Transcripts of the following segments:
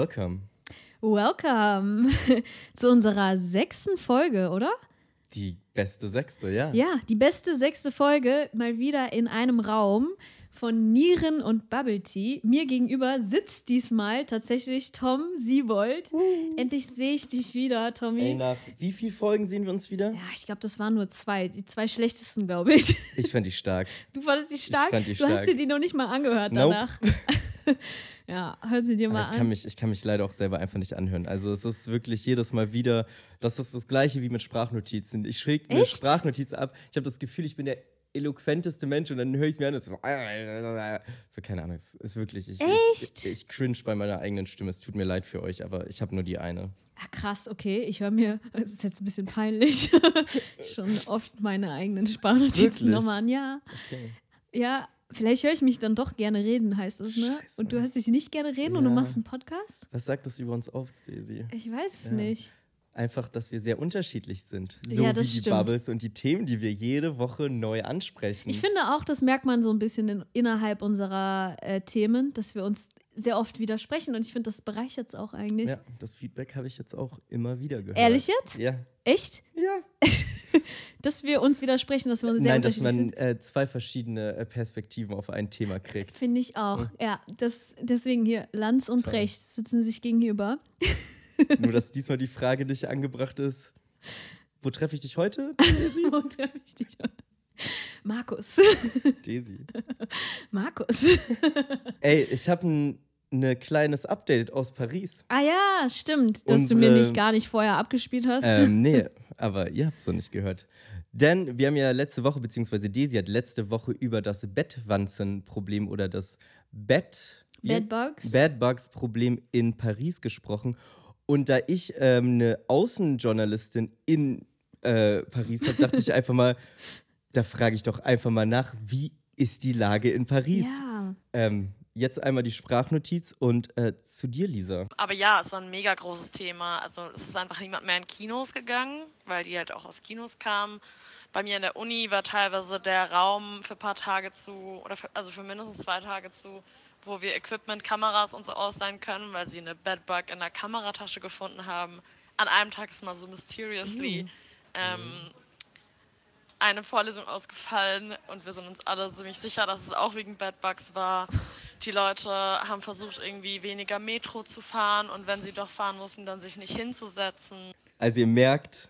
Welcome. Welcome zu unserer sechsten Folge, oder? Die beste sechste, ja. Ja, die beste sechste Folge mal wieder in einem Raum von Nieren und Bubble Tea. Mir gegenüber sitzt diesmal tatsächlich Tom Siebold. Uh. Endlich sehe ich dich wieder, Tommy. Ey, nach wie vielen Folgen sehen wir uns wieder? Ja, ich glaube, das waren nur zwei. Die zwei schlechtesten, glaube ich. Ich fand die stark. Du fandest die stark? Ich fand die du stark. hast dir die noch nicht mal angehört Nope. danach. ja, hör sie dir mal ich an. kann, mich, ich kann mich leider auch selber einfach nicht anhören. Also es ist wirklich jedes Mal wieder, das ist das gleiche wie mit Sprachnotizen. Ich schräg mir? Sprachnotizen ab. Ich habe das Gefühl, ich bin der eloquenteste Mensch und dann höre ich es mir an und so, so, keine Ahnung, es ist wirklich, ich, Echt? ich, ich cringe bei meiner eigenen Stimme. Es tut mir leid für euch, aber ich habe nur die eine. Ah, krass, okay. Ich höre mir, es ist jetzt ein bisschen peinlich, schon oft meine eigenen Sprachnotizen nochmal an. Ja, Okay. ja, vielleicht höre ich mich dann doch gerne reden, heißt es, ne? Scheiße. Und du hast dich nicht gerne reden und du Ja. machst einen Podcast? Was sagt das über uns auf, Stacey? Ich weiß es Ja. nicht. Einfach, dass wir sehr unterschiedlich sind. So Ja, wie das die stimmt. Bubbles und die Themen, die wir jede Woche neu ansprechen. Ich finde auch, das merkt man so ein bisschen in, innerhalb unserer äh, Themen, dass wir uns sehr oft widersprechen und ich finde, das bereichert es auch eigentlich. ja, das Feedback habe ich jetzt auch immer wieder gehört. Ehrlich jetzt? Ja. Echt? Ja. Dass wir uns widersprechen, dass wir uns sehr Nein, dass man äh, zwei verschiedene äh, Perspektiven auf ein Thema kriegt. Finde ich auch. Ja, das, deswegen hier, Lanz und Toll. Brecht sitzen sich gegenüber. Nur, dass diesmal die Frage nicht angebracht ist. Wo treffe ich dich heute? Wo treffe ich dich? Markus. Daisy. Markus. Ey, ich habe ein ne kleines Update aus Paris. Ah ja, stimmt, dass du mir Unsere- nicht gar nicht vorher abgespielt hast. Ähm, nee, aber ihr habt es noch nicht gehört. Denn wir haben ja letzte Woche, beziehungsweise Daisy hat letzte Woche über das Bettwanzenproblem oder das Bett. Bedbugs. Bedbugs-Problem in Paris gesprochen. Und da ich ähm, eine Außenjournalistin in äh, Paris habe, dachte ich einfach mal, da frage ich doch einfach mal nach, wie ist die Lage in Paris? Ja. Ähm, jetzt einmal die Sprachnotiz und äh, zu dir, Lisa. Aber ja, es war ein mega großes Thema. Also es ist einfach niemand mehr in Kinos gegangen, weil die halt auch aus Kinos kamen. Bei mir in der Uni war teilweise der Raum für ein paar Tage zu, oder für, also für mindestens zwei Tage zu, wo wir Equipment, Kameras und so ausleihen können, weil sie eine Bedbug in der Kameratasche gefunden haben. An einem Tag ist mal so mysteriously ähm, eine Vorlesung ausgefallen und wir sind uns alle ziemlich sicher, dass es auch wegen Bedbugs war. Die Leute haben versucht, irgendwie weniger Metro zu fahren und wenn sie doch fahren mussten, dann sich nicht hinzusetzen. Also ihr merkt,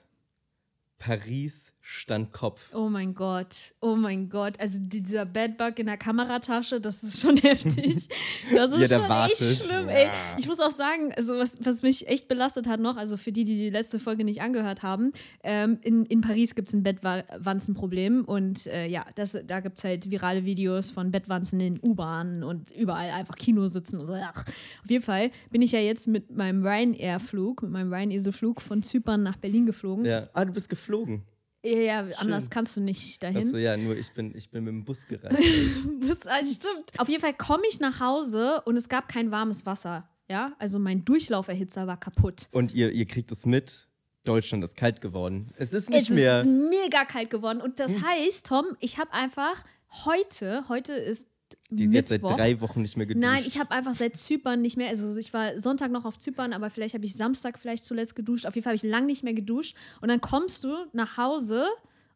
Paris stand Kopf. Oh mein Gott, oh mein Gott. Also dieser Bedbug in der Kameratasche, das ist schon heftig. Das ist da schon wartet. echt schlimm, Ja. ey. Ich muss auch sagen, also was, was mich echt belastet hat noch, also für die, die die letzte Folge nicht angehört haben, ähm, in, in Paris gibt es ein Bettwanzenproblem und äh, ja, das, da gibt es halt virale Videos von Bettwanzen in U-Bahnen und überall einfach Kino sitzen. Und, ach. Auf jeden Fall bin ich ja jetzt mit meinem Ryanair-Flug, mit meinem Ryanair-Flug von Zypern nach Berlin geflogen. Ja. Ah, du bist geflogen. Ja, ja, anders kannst du nicht dahin. Achso, ja, nur ich bin, ich bin mit dem Bus gereist. Das ah, stimmt. Auf jeden Fall komme ich nach Hause und es gab kein warmes Wasser. Ja, also mein Durchlauferhitzer war kaputt. Und ihr, ihr kriegt es mit, Deutschland ist kalt geworden. Es ist nicht es mehr. ist mega kalt geworden. Und das heißt, Tom, ich habe einfach heute, heute ist Die ist jetzt seit drei Wochen nicht mehr geduscht. Nein, ich habe einfach seit Zypern nicht mehr, also ich war Sonntag noch auf Zypern, aber vielleicht habe ich Samstag vielleicht zuletzt geduscht. Auf jeden Fall habe ich lang nicht mehr geduscht. Und dann kommst du nach Hause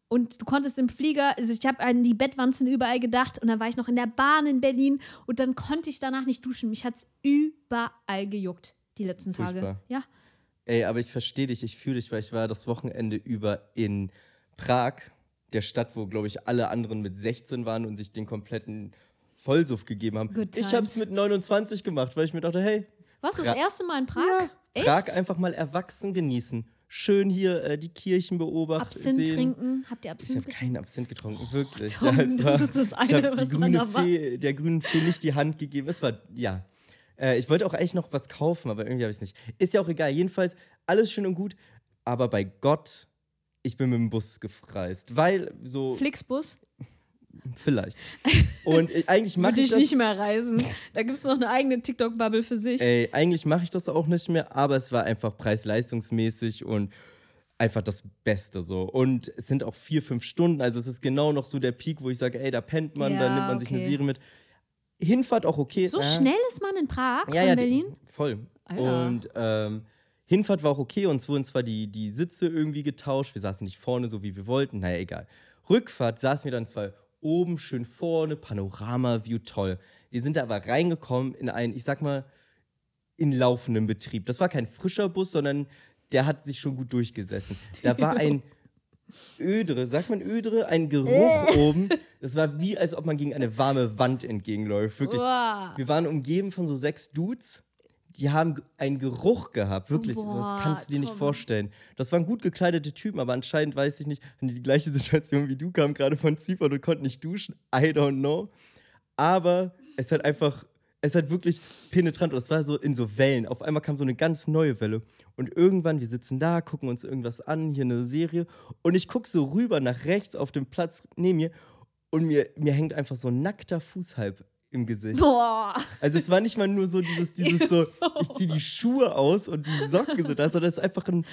und du konntest im Flieger, also ich habe an die Bettwanzen überall gedacht und dann war ich noch in der Bahn in Berlin und dann konnte ich danach nicht duschen. Mich hat es überall gejuckt, die letzten Tage. Furchtbar. Ja. Ey, aber ich verstehe dich, ich fühle dich, weil ich war das Wochenende über in Prag, der Stadt, wo, glaube ich, alle anderen mit 16 waren und sich den kompletten Vollsuff gegeben haben. Good ich habe es mit 29 gemacht, weil ich mir dachte, hey, Warst du das erste Mal in Prag? Echt? Prag einfach mal erwachsen genießen. Schön hier äh, die Kirchen beobachten. Absinth sehen. trinken? Habt ihr Ich Absinth habe getrunken? keinen Absinth getrunken, wirklich. Tom, es das ist das eine, ich was man da Fee, der grünen Fee nicht die Hand gegeben. Es war, ja. Äh, ich wollte auch eigentlich noch was kaufen, aber irgendwie habe ich es nicht. Ist ja auch egal. Jedenfalls, alles schön und gut. Aber bei Gott, ich bin mit dem Bus gefreist. Weil so, Flixbus? Vielleicht. Und ich, eigentlich mache Würde ich ich das. nicht mehr reisen. Da gibt es noch eine eigene TikTok-Bubble für sich. Ey, eigentlich mache ich das auch nicht mehr, aber es war einfach preis-leistungsmäßig und einfach das Beste so. Und es sind auch vier, fünf Stunden, also es ist genau noch so der Peak, wo ich sage, ey, da pennt man, da Ja, nimmt man sich eine okay. Serie mit. Hinfahrt auch okay. so äh, schnell ist man in Prag ja, von ja, Berlin? Voll. Alter. Und ähm, Hinfahrt war auch okay, uns wurden zwar die, die Sitze irgendwie getauscht, wir saßen nicht vorne, so wie wir wollten, naja, egal. Rückfahrt saßen wir dann zwar oben schön vorne, Panorama-View, toll. Wir sind da aber reingekommen in einen, ich sag mal, in laufenden Betrieb. Das war kein frischer Bus, sondern der hat sich schon gut durchgesessen. Da war ein ödere, sagt man ödere, ein Geruch oben. Das war wie, als ob man gegen eine warme Wand entgegenläuft. Wirklich. Wir waren umgeben von so sechs Dudes. Die haben einen Geruch gehabt, wirklich. Boah, das kannst du dir nicht Tom. vorstellen. Das waren gut gekleidete Typen, aber anscheinend weiß ich nicht, hatten die die gleiche Situation wie du, kamen gerade von Zypern und konnten nicht duschen. I don't know. Aber es hat einfach, es hat wirklich penetrant. Und es war so in so Wellen. Auf einmal kam so eine ganz neue Welle. Und irgendwann, wir sitzen da, gucken uns irgendwas an, hier eine Serie. Und ich gucke so rüber nach rechts auf dem Platz neben mir. Und mir, mir hängt einfach so ein nackter Fuß halb im Gesicht. Boah. Also es war nicht mal nur so dieses, dieses so, ich ziehe die Schuhe aus und die Socken sind da, sondern es ist einfach ein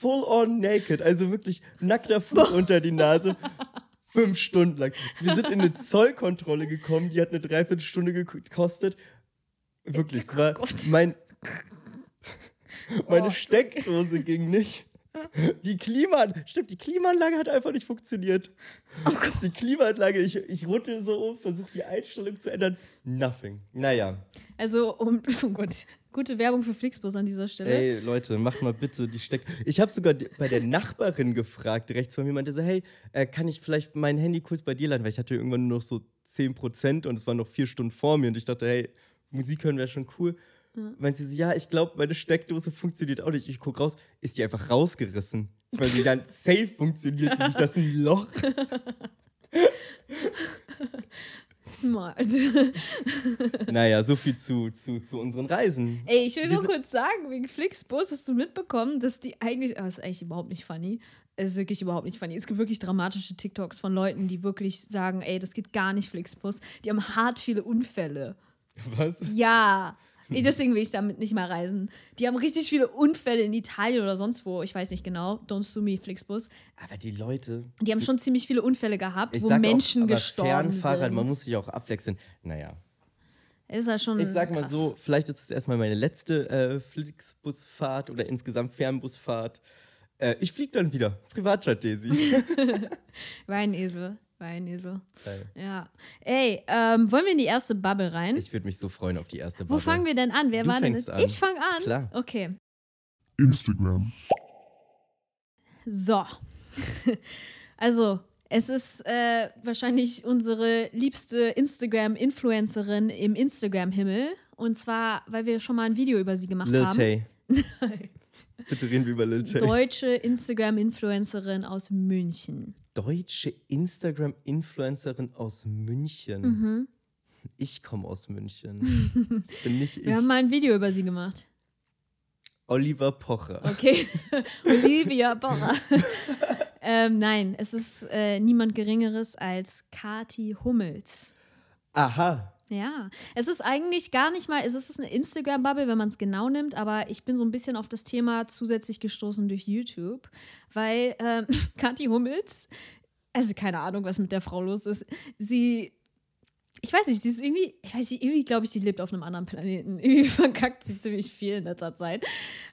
full-on naked, also wirklich nackter Fuß unter die Nase. Fünf Stunden lang. Wir sind in eine Zollkontrolle gekommen, die hat eine Dreiviertelstunde gek- gekostet. Wirklich, es war Gott. mein, meine Oh. Steckdose ging nicht. Die Klima, stimmt, die Klimaanlage hat einfach nicht funktioniert. die Klimaanlage, ich, ich rüttel so um, versuche die Einstellung zu ändern. Nothing. Naja. Also, um, oh Gott, gute Werbung für Flixbus an dieser Stelle. Ey, Leute, macht mal bitte die Steck. Ich habe sogar bei der Nachbarin gefragt, rechts von mir, meinte so, hey, äh, kann ich vielleicht mein Handy kurz bei dir laden? Weil ich hatte irgendwann nur noch so 10% und es waren noch vier Stunden vor mir und ich dachte, hey, Musik hören wäre schon cool. Meint sie so, ja, ich glaube, meine Steckdose funktioniert auch nicht. Ich gucke raus, ist die einfach rausgerissen. Weil sie dann safe funktioniert, nicht das ist ein Loch. Smart. Naja, so viel zu, zu, zu unseren Reisen. Ey, ich will Wir nur kurz sagen, wegen Flixbus hast du mitbekommen, dass die eigentlich, ah, das ist eigentlich überhaupt nicht funny. Es ist wirklich überhaupt nicht funny. Es gibt wirklich dramatische TikToks von Leuten, die wirklich sagen, ey, das geht gar nicht Flixbus. Die haben hart viele Unfälle. Was? Ja. Ey, deswegen will ich damit nicht mal reisen. Die haben richtig viele Unfälle in Italien oder sonst wo. Ich weiß nicht genau. Don't sue me, Flixbus. Aber die Leute, Die haben schon ziemlich viele Unfälle gehabt, wo Menschen auch, aber gestorben Fernfahrrad, sind. man muss sich auch abwechseln. Naja. ist ja schon Ich sag mal krass. so, vielleicht ist es erstmal meine letzte äh, Flixbusfahrt oder insgesamt Fernbusfahrt. Äh, ich fliege dann wieder. Privatjet, Daisy. Weinesel. Weinesel. Geil. Ja. Ey, ähm, wollen wir in die erste Bubble rein? ich würde mich so freuen auf die erste Wo Bubble. fangen wir denn an? Wer Du war denn an. Ich fange an. Klar. Okay. Instagram, So. also, es ist äh, wahrscheinlich unsere liebste Instagram-Influencerin im Instagram-Himmel. Und zwar, weil wir schon mal ein Video über sie gemacht Lil haben. Tay. Bitte reden wir über Lil Tay. Deutsche Instagram-Influencerin aus München. Deutsche Instagram-Influencerin aus München. Mhm. Ich komme aus München. Das bin nicht ich. Wir haben mal ein Video über sie gemacht. Oliver Pocher. Okay. Olivia Borra. ähm, nein, es ist äh, niemand Geringeres als Kati Hummels. Aha. Ja, es ist eigentlich gar nicht mal, es ist eine Instagram-Bubble, wenn man es genau nimmt, aber ich bin so ein bisschen auf das Thema zusätzlich gestoßen durch YouTube, weil ähm, Kathi Hummels, also keine Ahnung, was mit der Frau los ist, sie, ich weiß nicht, sie ist irgendwie, ich weiß nicht, irgendwie glaube ich, die lebt auf einem anderen Planeten. Irgendwie verkackt sie ziemlich viel in letzter Zeit.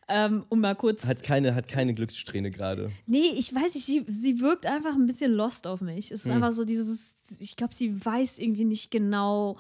Ähm, um mal kurz. Hat keine, hat keine Glückssträhne gerade. Nee, ich weiß nicht, sie, sie wirkt einfach ein bisschen lost auf mich. Es ist Hm. einfach so dieses, ich glaube, sie weiß irgendwie nicht genau,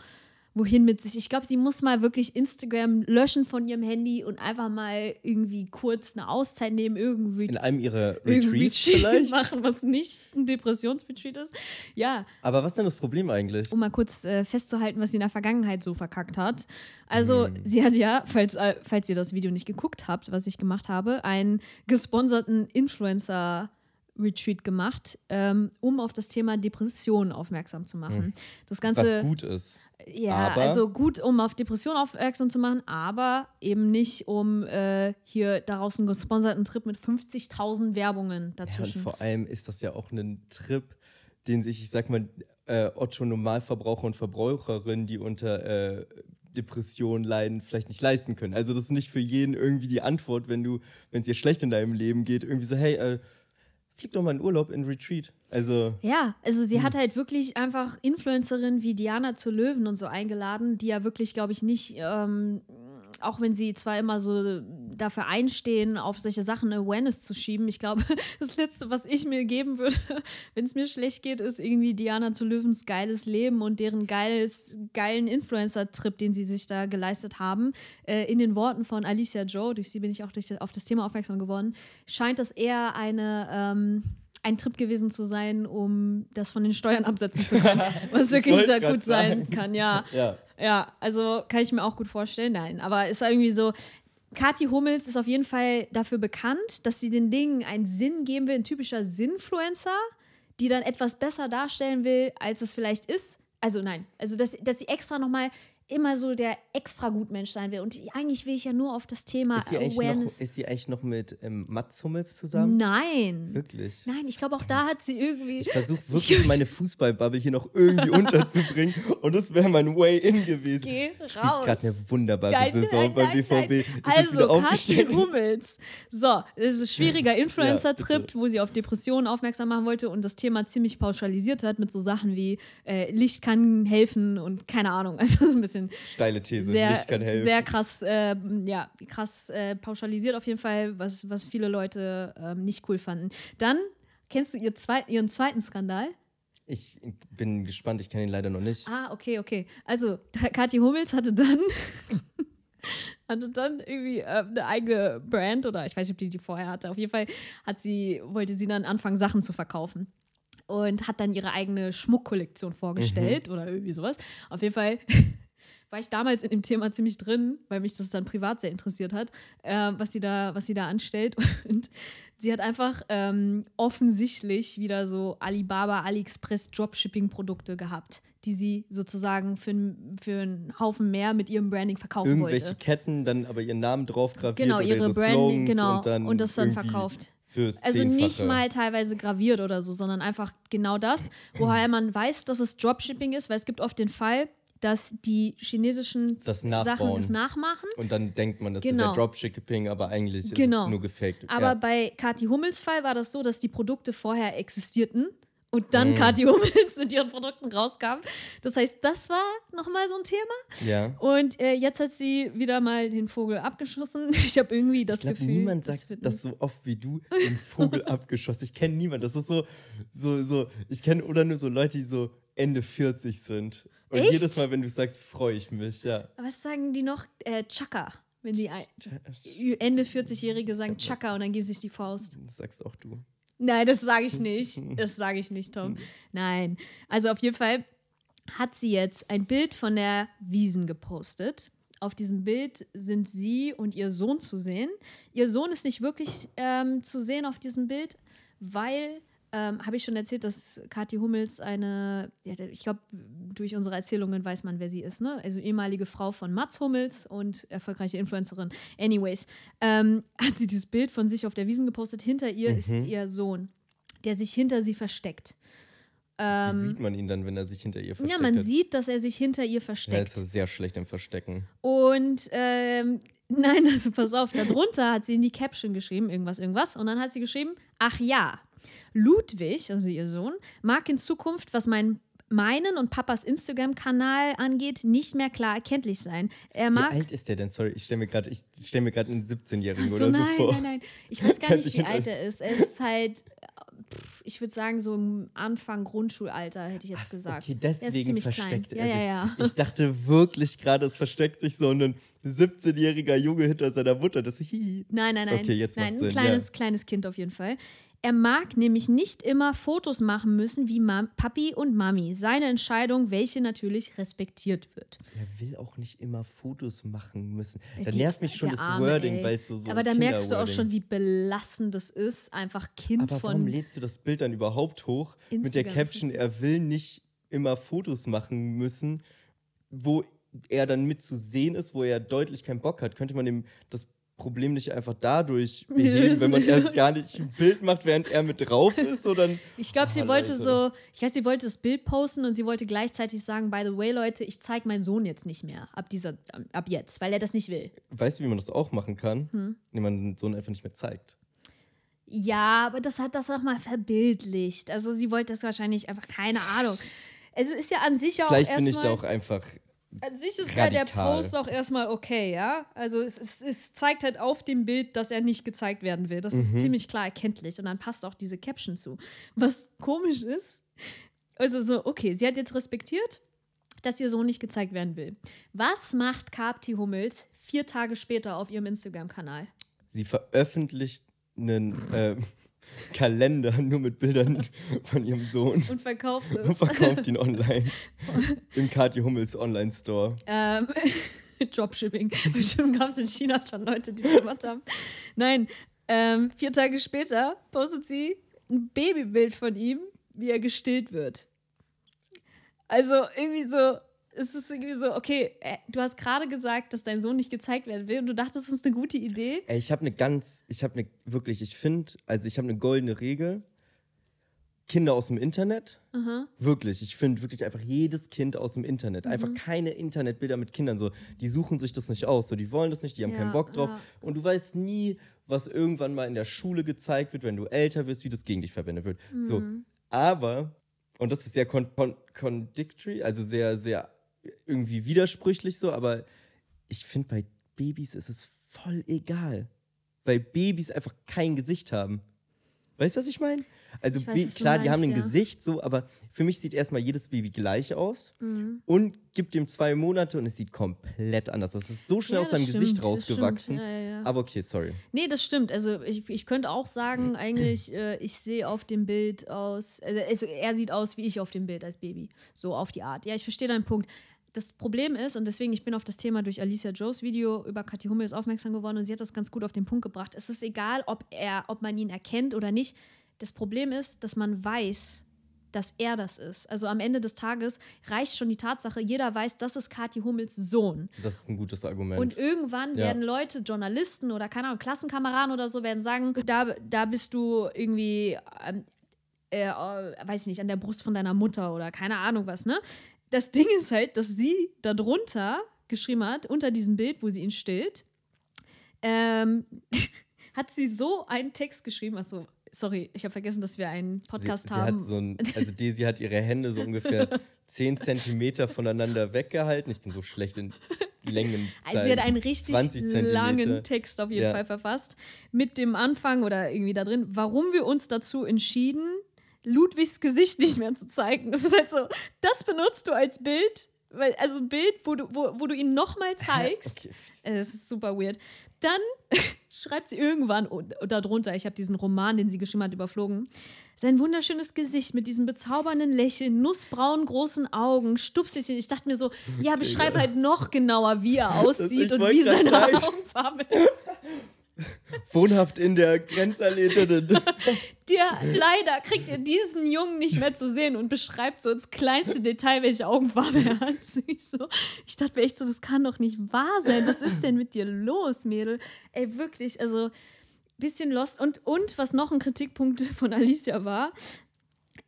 wohin mit sich. Ich glaube, sie muss mal wirklich Instagram löschen von ihrem Handy und einfach mal irgendwie kurz eine Auszeit nehmen, irgendwie. In einem ihrer Retreats Retreat vielleicht. machen, was nicht ein Depressionsretreat ist. Ja, Aber was ist denn das Problem eigentlich? um mal kurz äh, festzuhalten, was sie in der Vergangenheit so verkackt hat. Also, Hm. sie hat ja, falls, äh, falls ihr das Video nicht geguckt habt, was ich gemacht habe, einen gesponserten Influencer-Retreat gemacht, ähm, um auf das Thema Depression aufmerksam zu machen. Das Ganze. Hm. Was gut ist. Ja, Aber- also gut, um auf Depression aufmerksam zu machen, aber eben nicht, um äh, hier daraus einen gesponserten Trip mit 50.000 Werbungen Ja, und dazwischen. vor allem ist das ja auch ein Trip, den sich, ich sag mal, äh, Otto Normalverbraucher und Verbraucherinnen, die unter äh, Depressionen leiden, vielleicht nicht leisten können. Also das ist nicht für jeden irgendwie die Antwort, wenn du, wenn es dir schlecht in deinem Leben geht, irgendwie so, hey, äh, flieg doch mal in Urlaub in Retreat. Also Ja, also sie Hm. hat halt wirklich einfach Influencerinnen wie Diana zu Löwen und so eingeladen, die ja wirklich, glaube ich, nicht ähm, auch wenn sie zwar immer so dafür einstehen, auf solche Sachen Awareness zu schieben, ich glaube, das Letzte, was ich mir geben würde, wenn es mir schlecht geht, ist irgendwie Diana zu Löwens geiles Leben und deren geiles, geilen Influencer-Trip, den sie sich da geleistet haben. Äh, in den Worten von Alicia Joe, durch sie bin ich auch durch, auf das Thema aufmerksam geworden, scheint das eher eine. Ähm, ein Trip gewesen zu sein, um das von den Steuern absetzen zu können. Was wirklich sehr gut sein sagen. kann, ja. Ja. Ja, also kann ich mir auch gut vorstellen. Nein, aber ist irgendwie so. Kathi Hummels ist auf jeden Fall dafür bekannt, dass sie den Dingen einen Sinn geben will, ein typischer Sinnfluencer, die dann etwas besser darstellen will, als es vielleicht ist. Also nein, also dass, dass sie extra nochmal immer so der extra Gutmensch sein will. Und eigentlich will ich ja nur auf das Thema Ist sie, eigentlich noch, Awareness. ist sie eigentlich noch mit ähm, Mats Hummels zusammen? Nein. Wirklich? Nein, ich glaube auch da hat sie irgendwie. Ich versuche wirklich meine Fußballbubble hier noch irgendwie unterzubringen und das wäre mein Way-In gewesen. Geh Spielt raus. gerade eine wunderbare Nein, Saison nein, beim nein, BVB. Ist jetzt Also, Kathi. Hummels. So, das ist ein schwieriger Influencer-Trip, bitte. wo sie auf Depressionen aufmerksam machen wollte und das Thema ziemlich pauschalisiert hat mit so Sachen wie äh, Licht kann helfen und keine Ahnung. Also so ein bisschen Steile These. sehr, Licht kann helfen. sehr krass, äh, ja, krass äh, pauschalisiert auf jeden Fall, was, was viele Leute ähm, nicht cool fanden. Dann kennst du ihr zweit, ihren zweiten Skandal? Ich bin gespannt, ich kenne ihn leider noch nicht. Ah, okay, okay. Also, Kathi Hummels hatte dann, hatte dann irgendwie äh, eine eigene Brand oder ich weiß nicht, ob die die vorher hatte. Auf jeden Fall hat sie, wollte sie dann anfangen, Sachen zu verkaufen. Und hat dann ihre eigene Schmuckkollektion vorgestellt oder irgendwie sowas. Auf jeden Fall war ich damals in dem Thema ziemlich drin, weil mich das dann privat sehr interessiert hat, äh, was, sie da, was sie da anstellt. Und sie hat einfach ähm, offensichtlich wieder so Alibaba, AliExpress Dropshipping-Produkte gehabt, die sie sozusagen für, für einen Haufen mehr mit ihrem Branding verkaufen Irgendwelche wollte. Ketten, dann aber ihren Namen drauf graviert Genau, ihre ihre Branding, genau, und dann, und das dann verkauft. Also nicht mal teilweise graviert oder so, sondern einfach genau das, woher man weiß, dass es Dropshipping ist, weil es gibt oft den Fall, dass die chinesischen Das Sachen das nachmachen. Und dann denkt man, das Genau. ist der Dropshipping, aber eigentlich Genau. ist es nur gefaked. Aber ja. bei Kathi Hummels Fall war das so, dass die Produkte vorher existierten und dann Mhm. Kathi Hummels mit ihren Produkten rauskam. Das heißt, das war nochmal so ein Thema. ja. Und äh, jetzt hat sie wieder mal den Vogel abgeschossen. Ich habe irgendwie das Ich glaube, Gefühl. niemand das sagt wird das so oft wie du, den Vogel abgeschossen. Ich kenne niemanden. Das ist so, so, so, ich kenne oder nur so Leute, die so Ende 40 sind. Und Echt? jedes Mal, wenn du sagst, freue ich mich, ja. Was sagen die noch? Äh, Chaka. Wenn die ein, Ende 40-Jährige sagen Chaka und dann geben sie sich die Faust. Das sagst auch du. Nein, das sage ich nicht. Das sage ich nicht, Tom. Nein. Also auf jeden Fall hat sie jetzt ein Bild von der Wiesen gepostet. Auf diesem Bild sind sie und ihr Sohn zu sehen. Ihr Sohn ist nicht wirklich ähm, zu sehen auf diesem Bild, weil, ähm, habe ich schon erzählt, dass Kathi Hummels eine, ja, ich glaube, durch unsere Erzählungen weiß man, wer sie ist, ne? Also ehemalige Frau von Mats Hummels und erfolgreiche Influencerin. Anyways, ähm, hat sie dieses Bild von sich auf der Wiesen gepostet. Hinter ihr ist ihr Sohn, der sich hinter sie versteckt. Wie sieht man ihn dann, wenn er sich hinter ihr versteckt Ähm, Ja, man hat? sieht, dass er sich hinter ihr versteckt. ist sehr schlecht im Verstecken. Und ähm, nein, also pass auf, darunter hat sie in die Caption geschrieben, irgendwas, irgendwas. Und dann hat sie geschrieben, ach ja, Ludwig, also ihr Sohn, mag in Zukunft, was mein, meinen und Papas Instagram-Kanal angeht, nicht mehr klar erkenntlich sein. Er Wie mag. alt ist der denn? Sorry, ich stelle mir gerade stell mir einen 17-Jährigen Ach so, oder nein, so vor. nein, nein. Ich weiß gar nicht, wie alt er ist. Er ist halt, ich würde sagen, so im Anfang Grundschulalter, hätte ich jetzt Ach, gesagt. Okay, er ist deswegen versteckt klein. er ja, sich. Ja, ja. Ich dachte wirklich gerade, es versteckt sich so ein 17-jähriger Junge hinter seiner Mutter. Das hihi. Nein, nein, nein. Okay, jetzt nein, ein kleines, kleines Kind auf jeden Fall. Er mag nämlich nicht immer Fotos machen müssen wie Mam Papi und Mami. Seine Entscheidung, welche natürlich respektiert wird. Er will auch nicht immer Fotos machen müssen. Da nervt mich schon das Arme, Wording, weil es so, so Aber da merkst du auch schon, wie belastend das ist. Einfach Kind Aber warum von. lädst du das Bild dann überhaupt hoch mit der Instagram. Caption, er will nicht immer Fotos machen müssen, wo er dann mit zu sehen ist, wo er deutlich keinen Bock hat? Könnte man ihm das Problem nicht einfach dadurch beheben, wenn man erst gar nicht ein Bild macht, während er mit drauf ist? Oder Ich glaube, sie Ah, wollte Leute. so, ich glaube, sie wollte das Bild posten und sie wollte gleichzeitig sagen, by the way, Leute, ich zeige meinen Sohn jetzt nicht mehr ab dieser, ab jetzt, weil er das nicht will. weißt du, wie man das auch machen kann? Hm. Indem man den Sohn einfach nicht mehr zeigt. Ja, aber das hat das nochmal verbildlicht. Also sie wollte das wahrscheinlich einfach, keine Ahnung. Also ist ja an sich auch Vielleicht bin ich da auch einfach An sich ist ja der Radikal. Post auch erstmal okay, ja. Also es, es, es zeigt halt auf dem Bild, dass er nicht gezeigt werden will. Das Mhm. ist ziemlich klar erkenntlich. Und dann passt auch diese Caption zu. Was komisch ist, also so, okay, sie hat jetzt respektiert, dass ihr Sohn nicht gezeigt werden will. Was macht Carpti Hummels vier Tage später auf ihrem Instagram-Kanal? Sie veröffentlicht einen äh, Kalender nur mit Bildern von ihrem Sohn Und verkauft und es. verkauft ihn online im Kathi Hummels Online-Store. Ähm, Dropshipping. Bestimmt gab es in China schon Leute, die das gemacht haben. Nein, ähm, vier Tage später postet sie ein Babybild von ihm, wie er gestillt wird. Also irgendwie so, es ist irgendwie so, okay, äh, du hast gerade gesagt, dass dein Sohn nicht gezeigt werden will und du dachtest, das ist eine gute Idee. Ey, ich habe eine ganz, ich habe eine, wirklich, ich finde, also ich habe eine goldene Regel. Kinder aus dem Internet. Wirklich, ich finde wirklich einfach jedes Kind aus dem Internet. Mhm. Einfach keine Internetbilder mit Kindern. So, die suchen sich das nicht aus. So, die wollen das nicht, die haben Ja, keinen Bock drauf. ja. Und du weißt nie, was irgendwann mal in der Schule gezeigt wird, wenn du älter wirst, wie das gegen dich verwendet wird. So, Mhm. aber, und das ist sehr con con contradictory, also sehr, sehr irgendwie widersprüchlich so, aber ich finde, bei Babys ist es voll egal. Weil Babys einfach kein Gesicht haben. Weißt du, was ich meine? Also weiß, du klar, die haben ein meinst, ja. Gesicht so, aber für mich sieht erstmal jedes Baby gleich aus Mhm. und gibt dem zwei Monate und es sieht komplett anders aus. Es ist so schnell Ja, aus seinem Gesicht stimmt, das rausgewachsen. Ja. Aber okay, sorry. Nee, das stimmt. Also ich, ich könnte auch sagen, eigentlich, äh, ich sehe auf dem Bild aus, also er sieht aus wie ich auf dem Bild als Baby. So auf die Art. Ja, ich verstehe deinen Punkt. Das Problem ist, und deswegen, ich bin auf das Thema durch Alicia Joes Video über Kathi Hummels aufmerksam geworden und sie hat das ganz gut auf den Punkt gebracht. Es ist egal, ob er, ob man ihn erkennt oder nicht. Das Problem ist, dass man weiß, dass er das ist. Also am Ende des Tages reicht schon die Tatsache, jeder weiß, das ist Kathi Hummels Sohn. Das ist ein gutes Argument. Und irgendwann Ja. werden Leute, Journalisten oder keine Ahnung, Klassenkameraden oder so, werden sagen, da, da bist du irgendwie, äh, äh, weiß ich nicht, an der Brust von deiner Mutter oder keine Ahnung was, ne? Das Ding ist halt, dass sie darunter geschrieben hat, unter diesem Bild, wo sie ihn stillt, ähm, hat sie so einen Text geschrieben, also sorry, ich habe vergessen, dass wir einen Podcast sie, sie haben. Hat so ein, also Daisy hat ihre Hände so ungefähr 10 Zentimeter voneinander weggehalten. Ich bin so schlecht in Längen. Also sie hat einen richtig 20 Zentimeter. langen Text auf jeden Ja. Fall verfasst. Mit dem Anfang oder irgendwie da drin, warum wir uns dazu entschieden, Ludwigs Gesicht nicht mehr zu zeigen. Das ist halt so, das benutzt du als Bild, weil, also ein Bild, wo du, wo, wo du ihn nochmal zeigst. Okay. Das ist super weird. Dann schreibt sie irgendwann darunter, ich habe diesen Roman, den sie geschrieben hat, überflogen. Sein wunderschönes Gesicht mit diesem bezaubernden Lächeln, nussbraunen großen Augen, Stupschen. Ich dachte mir so, ja, beschreib halt noch genauer, wie er aussieht und wie seine. Augenfarbe ist. Wohnhaft in der Grenzallee. Der, leider kriegt ihr diesen Jungen nicht mehr zu sehen und beschreibt so ins kleinste Detail, welche Augenfarbe er hat. Ich, so, ich dachte mir echt so, das kann doch nicht wahr sein. Was ist denn mit dir los, Mädel? Ey, wirklich, also bisschen lost. Und, und was noch ein Kritikpunkt von Alicia war,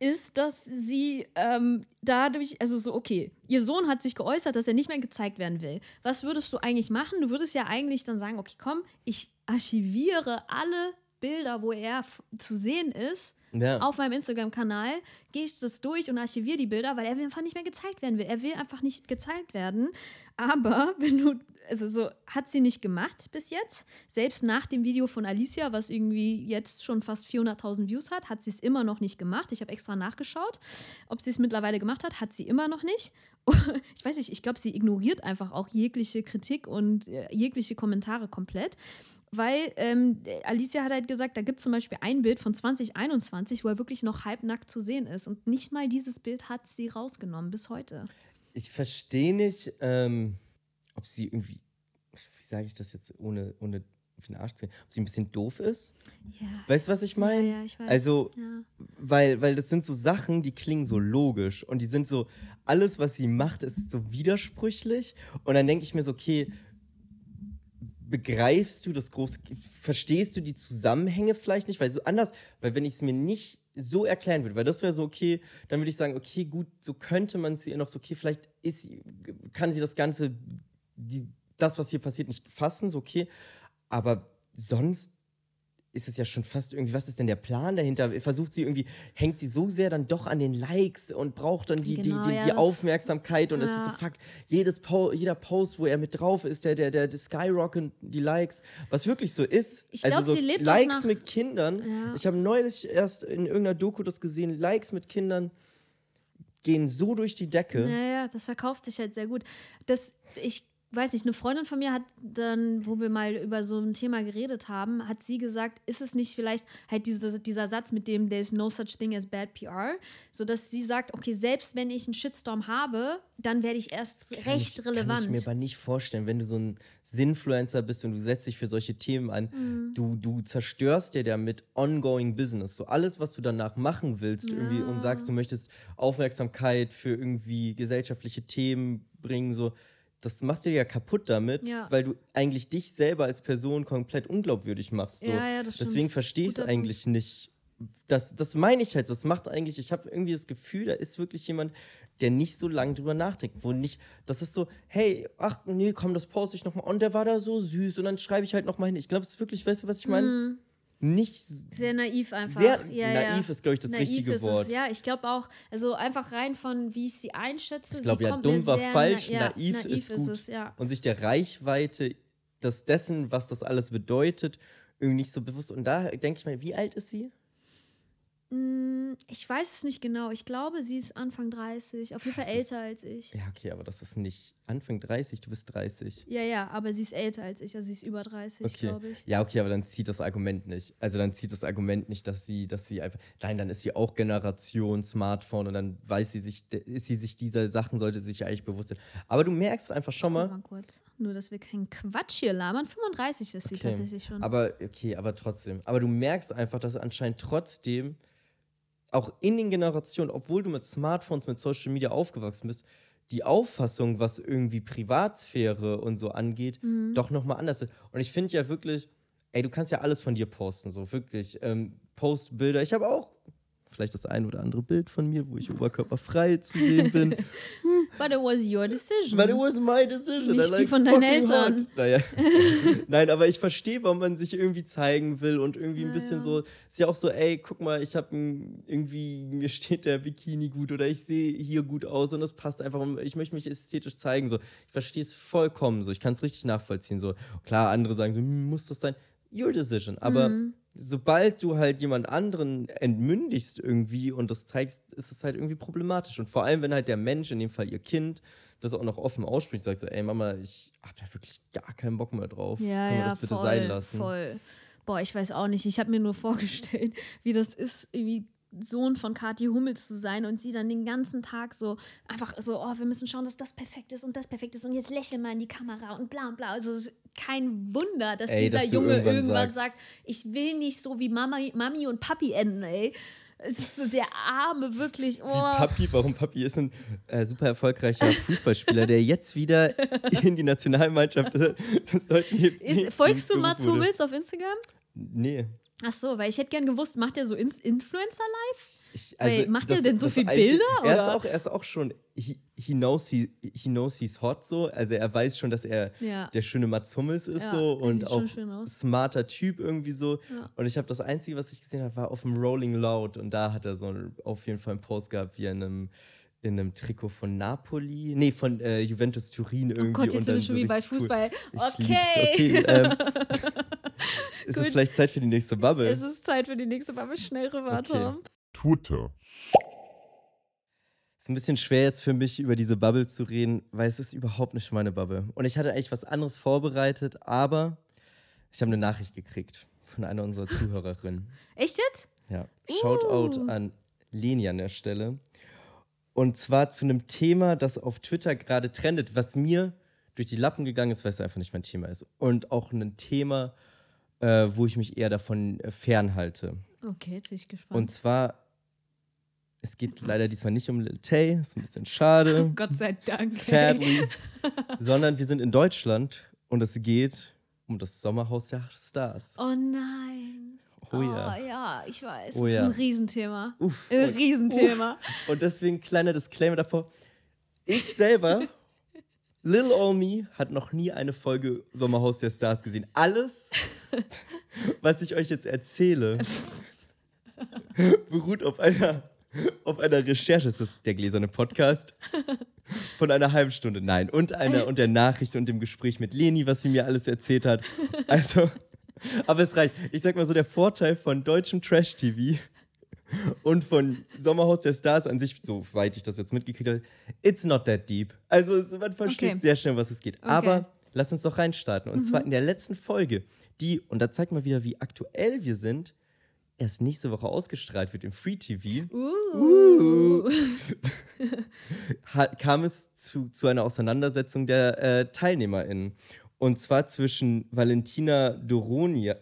ist, dass sie ähm, dadurch, also so, okay, ihr Sohn hat sich geäußert, dass er nicht mehr gezeigt werden will. Was würdest du eigentlich machen? Du würdest ja eigentlich dann sagen, okay, komm, ich archiviere alle Bilder, wo er zu sehen ist, Ja. auf meinem Instagram-Kanal, gehe ich das durch und archiviere die Bilder, weil er einfach nicht mehr gezeigt werden will. Er will einfach nicht gezeigt werden. Aber wenn du, also so, hat sie nicht gemacht bis jetzt. Selbst nach dem Video von Alicia, was irgendwie jetzt schon fast 400.000 Views hat, hat sie es immer noch nicht gemacht. Ich habe extra nachgeschaut, ob sie es mittlerweile gemacht hat. Hat sie immer noch nicht. Ich weiß nicht, ich glaube, sie ignoriert einfach auch jegliche Kritik und äh, jegliche Kommentare komplett. Weil ähm, Alicia hat halt gesagt, da gibt es zum Beispiel ein Bild von 2021, wo er wirklich noch halbnackt zu sehen ist. Und nicht mal dieses Bild hat sie rausgenommen bis heute. Ich verstehe nicht, ähm, ob sie irgendwie, wie sage ich das jetzt, ohne, ohne auf den Arsch zu gehen, ob sie ein bisschen doof ist. Ja. Weißt du, was ich meine? Ja, ja, ich weiß. Also, Ja. weil, weil das sind so Sachen, die klingen so logisch und die sind so, alles, was sie macht, ist so widersprüchlich. Und dann denke ich mir so, okay, begreifst du das große, verstehst du die Zusammenhänge vielleicht nicht? Weil so anders, weil wenn ich es mir nicht so erklären würde, weil das wäre so, okay, dann würde ich sagen, okay, gut, so könnte man es ihr noch so, okay, vielleicht ist, kann sie das Ganze, die, das, was hier passiert, nicht fassen, so okay. Aber sonst ist es ja schon fast irgendwie, was ist denn der Plan dahinter? Versucht sie irgendwie, hängt sie so sehr dann doch an den Likes und braucht dann die, Genau, die, die, ja, die Aufmerksamkeit und es ist so, Ja. fuck, jedes po jeder Post, wo er mit drauf ist, der, der, der, der Skyrocket, die Likes, was wirklich so ist. Ich also so sie lebt auch Likes nach- mit Kindern. Ja. Ich habe neulich erst in irgendeiner Doku das gesehen, Likes mit Kindern gehen so durch die Decke. Ja, ja, das verkauft sich halt sehr gut. Das, ich weiß nicht, eine Freundin von mir hat dann, wo wir mal über so ein Thema geredet haben, hat sie gesagt, ist es nicht vielleicht halt diese, dieser Satz mit dem There's no such thing as bad PR, sodass sie sagt, okay, selbst wenn ich einen Shitstorm habe, dann werde ich erst Kann recht ich, relevant. Kann ich mir aber nicht vorstellen, wenn du so ein Sinfluencer bist und du setzt dich für solche Themen an, Mhm. du, du zerstörst dir damit ongoing Business. So alles, was du danach machen willst irgendwie und sagst, du möchtest Aufmerksamkeit für irgendwie gesellschaftliche Themen bringen, so das machst du dir ja kaputt damit, Ja. weil du eigentlich dich selber als Person komplett unglaubwürdig machst. So. Ja, ja, das stimmt. Deswegen verstehe ich es eigentlich nicht. Das, das meine ich halt, so. das macht eigentlich, ich habe irgendwie das Gefühl, da ist wirklich jemand, der nicht so lange drüber nachdenkt, wo nicht, das ist so, hey, ach nee, komm, das poste ich nochmal und der war da so süß und dann schreibe ich halt nochmal hin. Ich glaube, es ist wirklich, weißt du, was ich meine? Nicht. Sehr naiv einfach. Sehr ja, naiv ja. ist, glaube ich, das Naiv richtige ist Wort. Es, ja, ich glaube auch, also einfach rein von, wie ich sie einschätze. Ich glaube ja, dumm war falsch, na- ja, naiv, ist gut. es, ja. Und sich der Reichweite des dessen, was das alles bedeutet, irgendwie nicht so bewusst. Und da denke ich mir, wie alt ist sie? Mm, Ich weiß es nicht genau. Ich glaube, sie ist Anfang 30. Auf jeden Fall Das ist- älter als ich. Ja, okay, aber das ist nicht Anfang 30, du bist 30. Ja, ja, aber sie ist älter als ich. Also sie ist über 30, Okay. glaube ich. Ja, okay, aber dann zieht das Argument nicht. Also dann zieht das Argument nicht, dass sie, dass sie einfach. Nein, dann ist sie auch Generation Smartphone und dann weiß sie sich, ist sie sich dieser Sachen, sollte sie sich eigentlich bewusst sein. Aber du merkst einfach schon mal. mal kurz. Nur, dass wir keinen Quatsch hier labern. 35 ist sie Okay. tatsächlich schon. Aber okay, aber trotzdem. Aber du merkst einfach, dass anscheinend trotzdem auch in den Generationen, obwohl du mit Smartphones, mit Social Media aufgewachsen bist, die Auffassung, was irgendwie Privatsphäre und so angeht, Mhm. doch nochmal anders ist. Und ich finde ja wirklich, ey, du kannst ja alles von dir posten, so wirklich. Ähm, post Bilder. Ich habe auch vielleicht das ein oder andere Bild von mir, wo ich oberkörperfrei zu sehen bin. But it was your decision. But it was my decision. Nicht I die like von deinen. Eltern. Naja. Nein, aber ich verstehe, warum man sich irgendwie zeigen will und irgendwie ein Ja, bisschen ja. so, ist ja auch so, ey, guck mal, ich habe irgendwie, mir steht der Bikini gut oder ich sehe hier gut aus und das passt einfach ich möchte mich ästhetisch zeigen. So. Ich verstehe es vollkommen so, ich kann es richtig nachvollziehen. So. Klar, andere sagen so, hm, muss das sein? Your decision. Aber Mhm. Sobald du halt jemand anderen entmündigst irgendwie und das zeigst, ist es halt irgendwie problematisch. Und vor allem, wenn halt der Mensch, in dem Fall ihr Kind, das auch noch offen ausspricht, sagt so, ey Mama, ich hab da wirklich gar keinen Bock mehr drauf. Ja, Können wir ja, das bitte voll, sein lassen? Voll. Boah, ich weiß auch nicht. Ich habe mir nur vorgestellt, wie das ist, irgendwie Sohn von Kathi Hummels zu sein und sie dann den ganzen Tag so einfach so, oh, wir müssen schauen, dass das perfekt ist und das perfekt ist und jetzt lächeln mal in die Kamera und bla und bla. Also kein Wunder, dass Ey, dieser dass Junge irgendwann irgendwann, sagt, ich will nicht so wie Mama, Mami und Papi enden, ey. Es ist so der Arme, wirklich. Oh. Wie Papi, warum Papi ist ein äh, super erfolgreicher Fußballspieler, der jetzt wieder in die Nationalmannschaft des deutschen Ist, folgst du Mats. Hummels auf Instagram? Nee. Ach so, weil ich hätte gern gewusst, macht der so? Ich, Wait, macht der denn so viel Bilder, Er ist, oder? auch, er ist auch schon, he, he, knows he, he knows he's hot so. Also er weiß schon, dass er Ja. der schöne Mats Hummels ist Ja, so er und auch smarter Typ irgendwie so. Ja. Und ich habe das Einzige, was ich gesehen habe, war auf dem Rolling Loud und da hat er so auf jeden Fall einen Post gehabt, wie er in einem in einem Trikot von Napoli, nee, von äh, Juventus Turin irgendwie. Oh Gott, jetzt und sind wir dann schon so wie bei cool. Fußball. Ich Okay. Okay, ähm, ist es vielleicht Zeit für die nächste Bubble? Es ist Zeit für die nächste Bubble. Schnell rüber, Okay. Tom. Twitter, ist ein bisschen schwer jetzt für mich, über diese Bubble zu reden, weil es ist überhaupt nicht meine Bubble. Und ich hatte eigentlich was anderes vorbereitet, aber ich habe eine Nachricht gekriegt von einer unserer Zuhörerinnen. Echt jetzt? Ja, Shoutout Uh. an Leni an der Stelle. Und zwar zu einem Thema, das auf Twitter gerade trendet, was mir durch die Lappen gegangen ist, weil es einfach nicht mein Thema ist. Und auch ein Thema, äh, wo ich mich eher davon äh, fernhalte. Okay, jetzt bin ich gespannt. Und zwar, es geht leider diesmal nicht um Lil Tay, ist ein bisschen schade. Gott sei Dank. Sadly. sondern wir sind in Deutschland und es geht um das Sommerhaus der Stars. Oh nein. Oh ja. ja, ich weiß. Oh das ist ja. ein Riesenthema. Uff. Ein Riesenthema. Uff. Und deswegen kleiner Disclaimer davor. Ich selber, Lil All Me, hat noch nie eine Folge Sommerhaus der Stars gesehen. Alles, was ich euch jetzt erzähle, beruht auf einer, auf einer Recherche. Ist das der gläserne Podcast? Von einer halben Stunde, nein. Und einer und der Nachricht und dem Gespräch mit Leni, was sie mir alles erzählt hat. Also, aber es reicht. Ich sag mal so, der Vorteil von deutschem Trash-TV und von Sommerhaus der Stars an sich, soweit ich das jetzt mitgekriegt habe, it's not that deep. Also es, man versteht Okay. sehr schnell, was es geht. Okay. Aber lass uns doch reinstarten. Und zwar in der letzten Folge, die, und da zeigt mal wieder, wie aktuell wir sind, erst nächste Woche ausgestrahlt wird im Free TV, Uh. ha- kam es zu, zu einer Auseinandersetzung der äh, TeilnehmerInnen. Und zwar zwischen Valentina Doronia.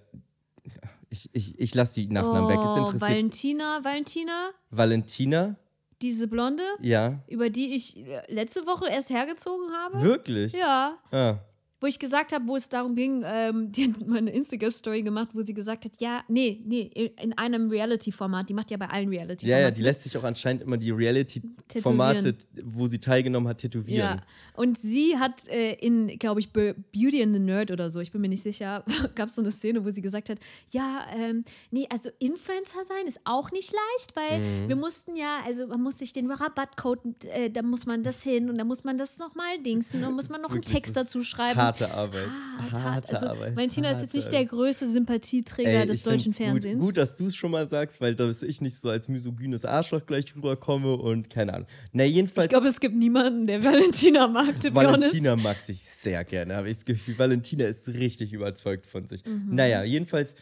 Ich, ich, ich lasse die Nachnamen weg. Es Oh, interessiert. Valentina, Valentina, Valentina, diese Blonde, ja. über die ich äh, letzte Woche erst hergezogen habe. Wirklich? Ja. Ah. Wo ich gesagt habe, wo es darum ging, ähm, die hat mal eine Instagram-Story gemacht, wo sie gesagt hat, ja, nee, nee, in in einem Reality-Format, die macht ja bei allen Ja, Reality-Formaten. ja, die lässt sich auch anscheinend immer die Reality-Formate, wo sie teilgenommen hat, tätowieren. Ja, und sie hat äh, in, glaube ich, Be- Beauty and the Nerd oder so, ich bin mir nicht sicher, gab es so eine Szene, wo sie gesagt hat, ja, ähm, nee, also Influencer sein ist auch nicht leicht, weil Mhm. wir mussten ja, also man muss sich den Rabattcode, äh, da muss man das hin und da muss man das nochmal dingsen, dann muss man noch einen Text dazu schreiben. Harte Arbeit. Hart, hart. Harte Also, Arbeit. Valentina ist jetzt Harte nicht der größte Sympathieträger Ey, des deutschen Fernsehens. Gut, gut dass du es schon mal sagst, weil dass ich nicht so als misogynes Arschloch gleich rüberkomme und keine Ahnung. Na, jedenfalls. ich glaube, es gibt niemanden, der Valentina mag, to be Valentina mag sich sehr gerne, habe ich das Gefühl. Valentina ist richtig überzeugt von sich. Mhm. Naja, jedenfalls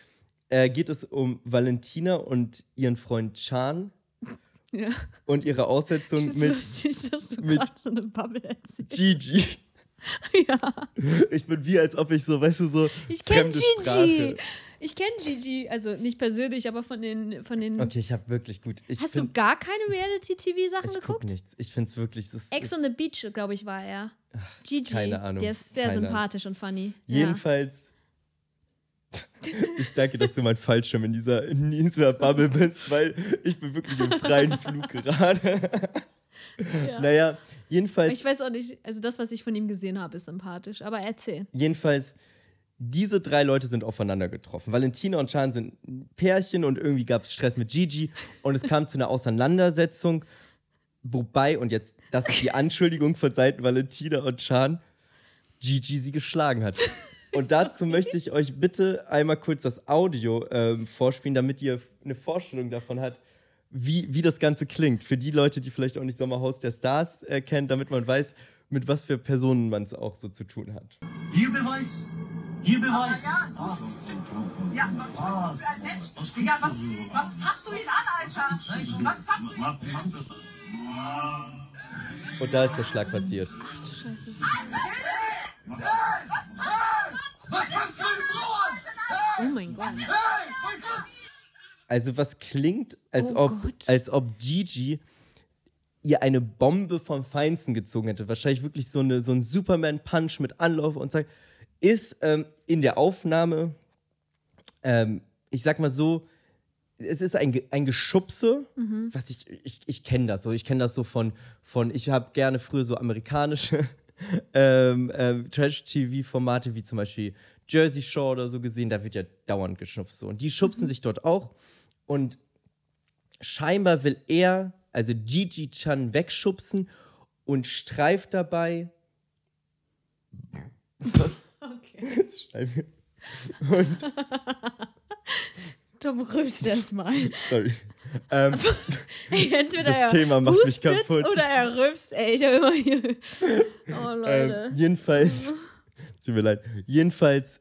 äh, geht es um Valentina und ihren Freund Chan. Ja. und ihre Aussetzung mit lustig, dass du mit- so eine Bubble erzählst. Gigi. Ja. Ich bin wie, als ob ich so, weißt du, so. Ich kenne Gigi. Sprache. Ich kenne Gigi, also nicht persönlich, aber von den von den. Okay, ich habe wirklich gut. Ich Hast find, du gar keine Reality-TV-Sachen Ich guck geguckt? nichts. Ich finde es wirklich. Ex on the Beach, glaube ich, war er. Gigi. keine Ahnung. Der ist sehr Keine sympathisch und funny. Jedenfalls. Ich danke, dass du mein Fallschirm in dieser, in dieser Bubble bist, weil ich bin wirklich im freien Flug gerade. Ja. Naja, Ja. Jedenfalls, Ich weiß auch nicht, also das, was ich von ihm gesehen habe, ist sympathisch. Aber erzähl. jedenfalls, diese drei Leute sind aufeinander getroffen. Valentina und Chan sind ein Pärchen und irgendwie gab es Stress mit Gigi und es kam zu einer Auseinandersetzung. Wobei, und jetzt, das ist die Anschuldigung von Seiten Valentina und Chan, Gigi sie geschlagen hat. Und dazu möchte ich euch bitte einmal kurz das Audio ähm, vorspielen, damit ihr eine Vorstellung davon habt, wie, wie das Ganze klingt. Für die Leute, die vielleicht auch nicht Sommerhaus der Stars äh, kennen, damit man weiß, mit was für Personen man es auch so zu tun hat. Hier Beweis! Hier Beweis! Was? Ja, was? Was? Was Digga, was, du was fasst du ihn an, Alter? Was fasst du ihn an? Und da ist der Schlag passiert. Scheiße. Was kannst du eine Frau an? Oh mein Gott. Hey, mein Gott! Also was klingt, als, Oh ob, Gott. als ob Gigi ihr eine Bombe vom Feinsten gezogen hätte. Wahrscheinlich wirklich so, eine, so ein Superman-Punch mit Anlauf und sagt, ist ähm, in der Aufnahme, ähm, ich sag mal so, es ist ein, ein Geschubse, was ich, ich, ich kenne das so, ich kenne das so von, von ich habe gerne früher so amerikanische ähm, ähm, Trash-TV-Formate wie zum Beispiel Jersey Shore oder so gesehen, da wird ja dauernd geschubst. So. Und die schubsen sich dort auch. Und scheinbar will er, also Gigi Chan, wegschubsen und streift dabei. Okay. Und, Tom rülpst erstmal. sorry. Ähm, Entweder Das er Thema macht mich kaputt. oder er rülpst. Ey, ich habe immer hier. Oh, Leute. ähm, jedenfalls, tut mir leid. Jedenfalls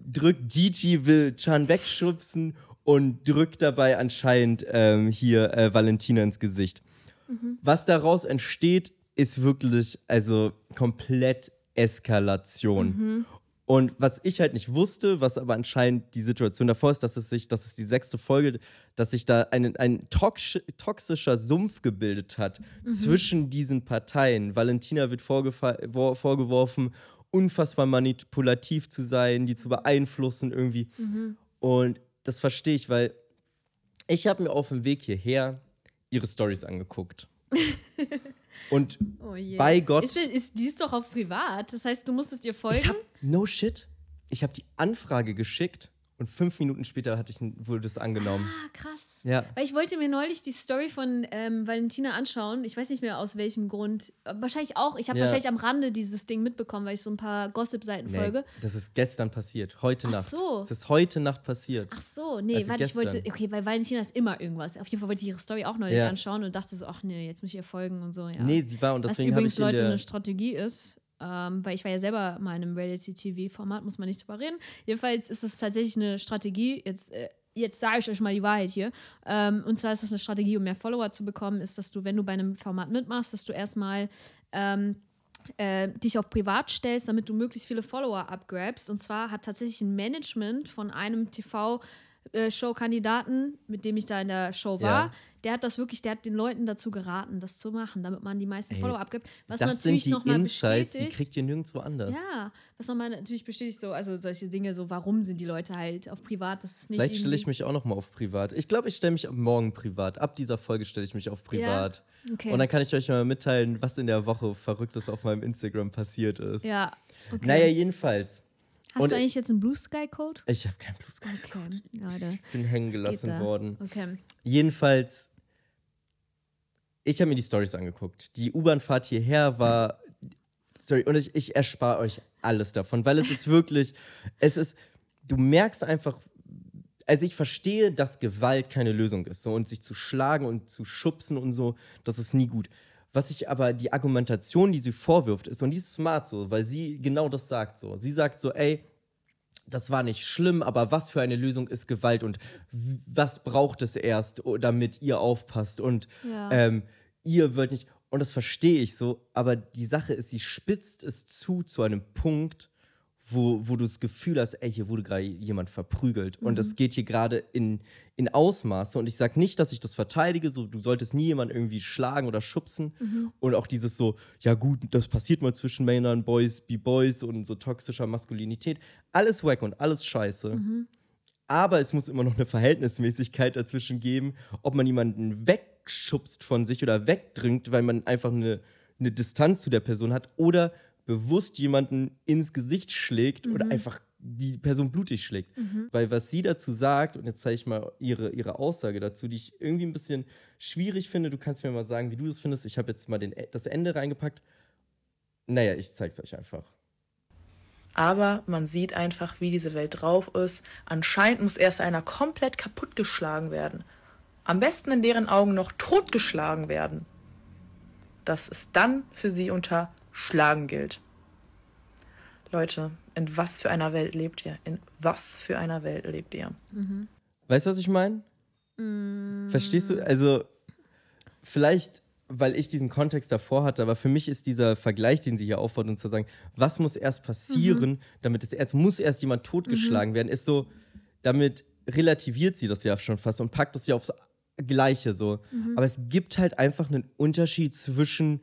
drückt Gigi, will Chan wegschubsen und drückt dabei anscheinend ähm, hier äh, Valentina ins Gesicht. Was daraus entsteht, ist wirklich, also komplett Eskalation. Und was ich halt nicht wusste, was aber anscheinend die Situation davor ist, dass es sich, das ist die sechste Folge, dass sich da ein, ein tox toxischer Sumpf gebildet hat zwischen diesen Parteien. Valentina wird vorgeworfen, unfassbar manipulativ zu sein, die zu beeinflussen irgendwie. Und das verstehe ich, weil ich habe mir auf dem Weg hierher ihre Stories angeguckt. Und Oh bei Gott- Ist, ist, die ist doch auf privat. Das heißt, du musstest ihr folgen. Ich hab, no shit, ich habe die Anfrage geschickt Und fünf Minuten später hatte ich, wurde das angenommen. Ah, krass. Ja. Weil ich wollte mir neulich die Story von ähm, Valentina anschauen. Ich weiß nicht mehr aus welchem Grund. Wahrscheinlich auch. Ich habe Ja. wahrscheinlich am Rande dieses Ding mitbekommen, weil ich so ein paar Gossip-Seiten Nee, folge. das ist gestern passiert. Heute Ach Nacht. so. Es ist heute Nacht passiert. Ach so, nee, Also warte, ich wollte. Okay, bei Valentina ist immer irgendwas. Auf jeden Fall wollte ich ihre Story auch neulich Ja. anschauen und dachte so, ach nee, jetzt muss ich ihr folgen und so. Ja. Nee, sie war und Was deswegen habe übrigens ich in Leute der, eine Strategie ist, ähm, weil ich war ja selber mal in einem Reality-TV-Format, muss man nicht drüber reden. Jedenfalls ist es tatsächlich eine Strategie, jetzt, äh, jetzt sage ich euch mal die Wahrheit hier. Ähm, und zwar ist es eine Strategie, um mehr Follower zu bekommen, ist, dass du, wenn du bei einem Format mitmachst, dass du erstmal ähm, äh, dich auf privat stellst, damit du möglichst viele Follower abgrabst. Und zwar hat tatsächlich ein Management von einem TV-Show-Kandidaten, mit dem ich da in der Show war, Ja. Der hat das wirklich, der hat den Leuten dazu geraten, das zu machen, damit man die meisten Ey, Follower abgibt. Was das natürlich nochmal Insights, die bestätigt. kriegt ihr nirgendwo anders. ja, was nochmal natürlich bestätigt, so, also solche Dinge, so, warum sind die Leute halt auf privat, das ist nicht Vielleicht stelle ich mich auch noch mal auf privat. Ich glaube, ich stelle mich morgen privat. Ab dieser Folge stelle ich mich auf privat. Okay. Und dann kann ich euch mal mitteilen, was in der Woche Verrücktes auf meinem Instagram passiert ist. Ja, okay. Naja, jedenfalls. Hast und- du eigentlich jetzt einen Blue Sky Code? Ich habe keinen Blues gehabt. Okay, Leute. Ich bin hängen gelassen worden. Okay. Jedenfalls, ich habe mir die Stories angeguckt. Die U-Bahn-Fahrt hierher war. Sorry, und ich, ich erspare euch alles davon, weil es ist wirklich. Es ist. Du merkst einfach. Also ich verstehe, dass Gewalt keine Lösung ist. So, und sich zu schlagen und zu schubsen und so, das ist nie gut. Was ich aber, die Argumentation, die sie vorwirft, ist, und die ist smart so, weil sie genau das sagt so. Sie sagt so, ey, das war nicht schlimm, aber was für eine Lösung ist Gewalt und was braucht es erst, damit ihr aufpasst und Ja. ähm, ihr wird nicht. Und das verstehe ich so, aber die Sache ist, sie spitzt es zu zu einem Punkt, wo, wo du das Gefühl hast, ey, hier wurde gerade jemand verprügelt. Und das geht hier gerade in, in Ausmaße. Und ich sage nicht, dass ich das verteidige, so du solltest nie jemanden irgendwie schlagen oder schubsen. Und auch dieses so, ja gut, das passiert mal zwischen Männern, Boys be Boys und so toxischer Maskulinität. Alles wack und alles scheiße. Aber es muss immer noch eine Verhältnismäßigkeit dazwischen geben, ob man jemanden wegschubst von sich oder wegdrückt, weil man einfach eine, eine Distanz zu der Person hat oder bewusst jemanden ins Gesicht schlägt oder einfach die Person blutig schlägt. Weil was sie dazu sagt, und jetzt zeige ich mal ihre, ihre Aussage dazu, die ich irgendwie ein bisschen schwierig finde. Du kannst mir mal sagen, wie du das findest. Ich habe jetzt mal den, das Ende reingepackt. Naja, ich zeige es euch einfach. Aber man sieht einfach, wie diese Welt drauf ist. Anscheinend muss erst einer komplett kaputtgeschlagen werden. Am besten in deren Augen noch totgeschlagen werden. Dass es dann für sie unter Schlagen gilt. Leute, in was für einer Welt lebt ihr? In was für einer Welt lebt ihr? Weißt du, was ich meine? Verstehst du? Also, vielleicht, weil ich diesen Kontext davor hatte, aber für mich ist dieser Vergleich, den sie hier aufbaut, und zu sagen, was muss erst passieren, damit es erst, muss erst jemand totgeschlagen werden, ist so, damit relativiert sie das ja schon fast und packt das ja aufs Gleiche so. Aber es gibt halt einfach einen Unterschied zwischen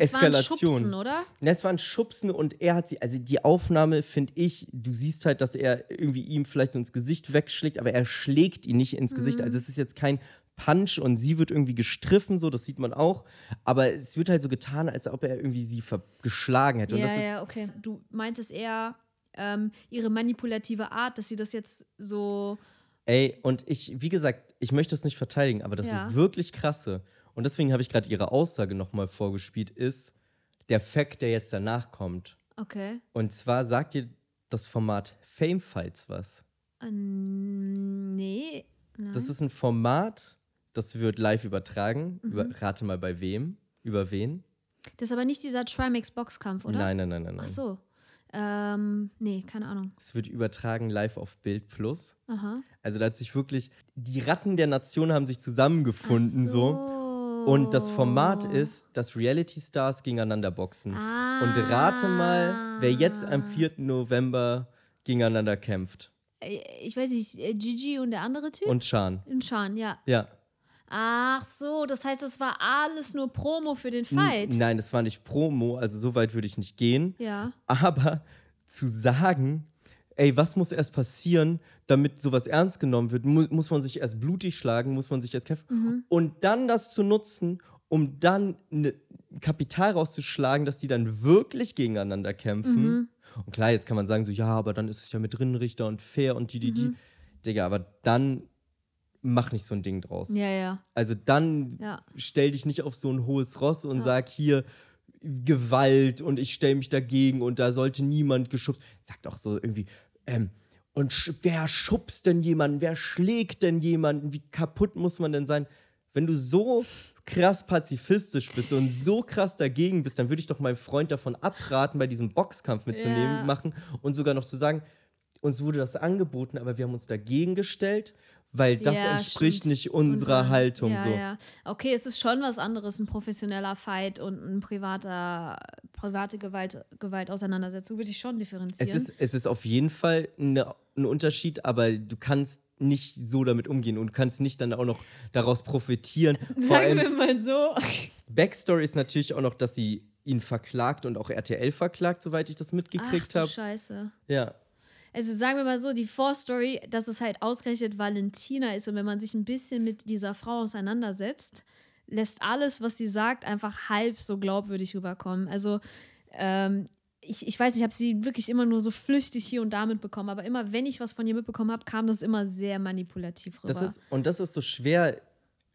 Das war ein Eskalation. Schubsen, oder? Na, es war ein Schubsen und er hat sie, also die Aufnahme finde ich, du siehst halt, dass er irgendwie ihm vielleicht so ins Gesicht wegschlägt, aber er schlägt ihn nicht ins Gesicht. Also es ist jetzt kein Punch und sie wird irgendwie gestriffen, so, das sieht man auch. Aber es wird halt so getan, als ob er irgendwie sie geschlagen hätte. und Ja, das ist, ja, okay. Du meintest eher ähm, ihre manipulative Art, dass sie das jetzt so. Ey, und ich, wie gesagt, ich möchte das nicht verteidigen, aber das Ja. wirklich krasse, und deswegen habe ich gerade ihre Aussage nochmal vorgespielt, ist der Fact, der jetzt danach kommt. Okay. Und zwar sagt ihr das Format Fame Fights was. Ähm, nee. Nein. Das ist ein Format, das wird live übertragen. Mhm. Über, rate mal bei wem? Über wen? Das ist aber nicht dieser Trimax Boxkampf, oder? Nein, nein, nein, nein. nein. Ach so. Ähm, nee, keine Ahnung. Es wird übertragen live auf Bild Plus. Aha. Also da hat sich wirklich, die Ratten der Nation haben sich zusammengefunden Ach so. Und das Format Oh. ist, dass Reality Stars gegeneinander boxen. Ah. Und rate mal, wer jetzt am 4. November gegeneinander kämpft. Äh, Ich weiß nicht, äh, Gigi und der andere Typ? Und Chan. Und Sean, ja. Ja. Ach so, das heißt, das war alles nur Promo für den Fight. Nein, das war nicht Promo, also so weit würde ich nicht gehen. Ja. Aber zu sagen, ey, was muss erst passieren, damit sowas ernst genommen wird? Mu muss man sich erst blutig schlagen, muss man sich erst kämpfen? Und dann das zu nutzen, um dann ne Kapital rauszuschlagen, dass die dann wirklich gegeneinander kämpfen. Und klar, jetzt kann man sagen, so, ja, aber dann ist es ja mit Rinnenrichter und fair und die, die, die. Digga, aber dann mach nicht so ein Ding draus. Ja, ja. Also dann Ja. stell dich nicht auf so ein hohes Ross und sag hier Gewalt und ich stell mich dagegen und da sollte niemand geschubst. Sag doch so irgendwie, ähm, und sch wer schubst denn jemanden? Wer schlägt denn jemanden? Wie kaputt muss man denn sein? Wenn du so krass pazifistisch bist und so krass dagegen bist, dann würde ich doch meinem Freund davon abraten, bei diesem Boxkampf mitzunehmen, Ja. machen und sogar noch zu sagen, uns wurde das angeboten, aber wir haben uns dagegen gestellt, weil das Ja, entspricht stimmt. nicht unserer Unsere- Haltung. ja, so. Ja. Okay, es ist schon was anderes, ein professioneller Fight und ein privater, private Gewalt, Gewaltauseinandersetzung, würde ich schon differenzieren. Es ist, es ist auf jeden Fall eine, ein Unterschied, aber du kannst nicht so damit umgehen und kannst nicht dann auch noch daraus profitieren. Vor Sagen wir mal so. Backstory ist natürlich auch noch, dass sie ihn verklagt und auch RTL verklagt, soweit ich das mitgekriegt habe. Scheiße. Ja. Also sagen wir mal so, die Vorstory, dass es halt ausgerechnet Valentina ist und wenn man sich ein bisschen mit dieser Frau auseinandersetzt, lässt alles, was sie sagt, einfach halb so glaubwürdig rüberkommen. Also ähm, ich, ich weiß, ich habe sie wirklich immer nur so flüchtig hier und da mitbekommen, aber immer, wenn ich was von ihr mitbekommen habe, kam das immer sehr manipulativ rüber. Das ist, und das ist so schwer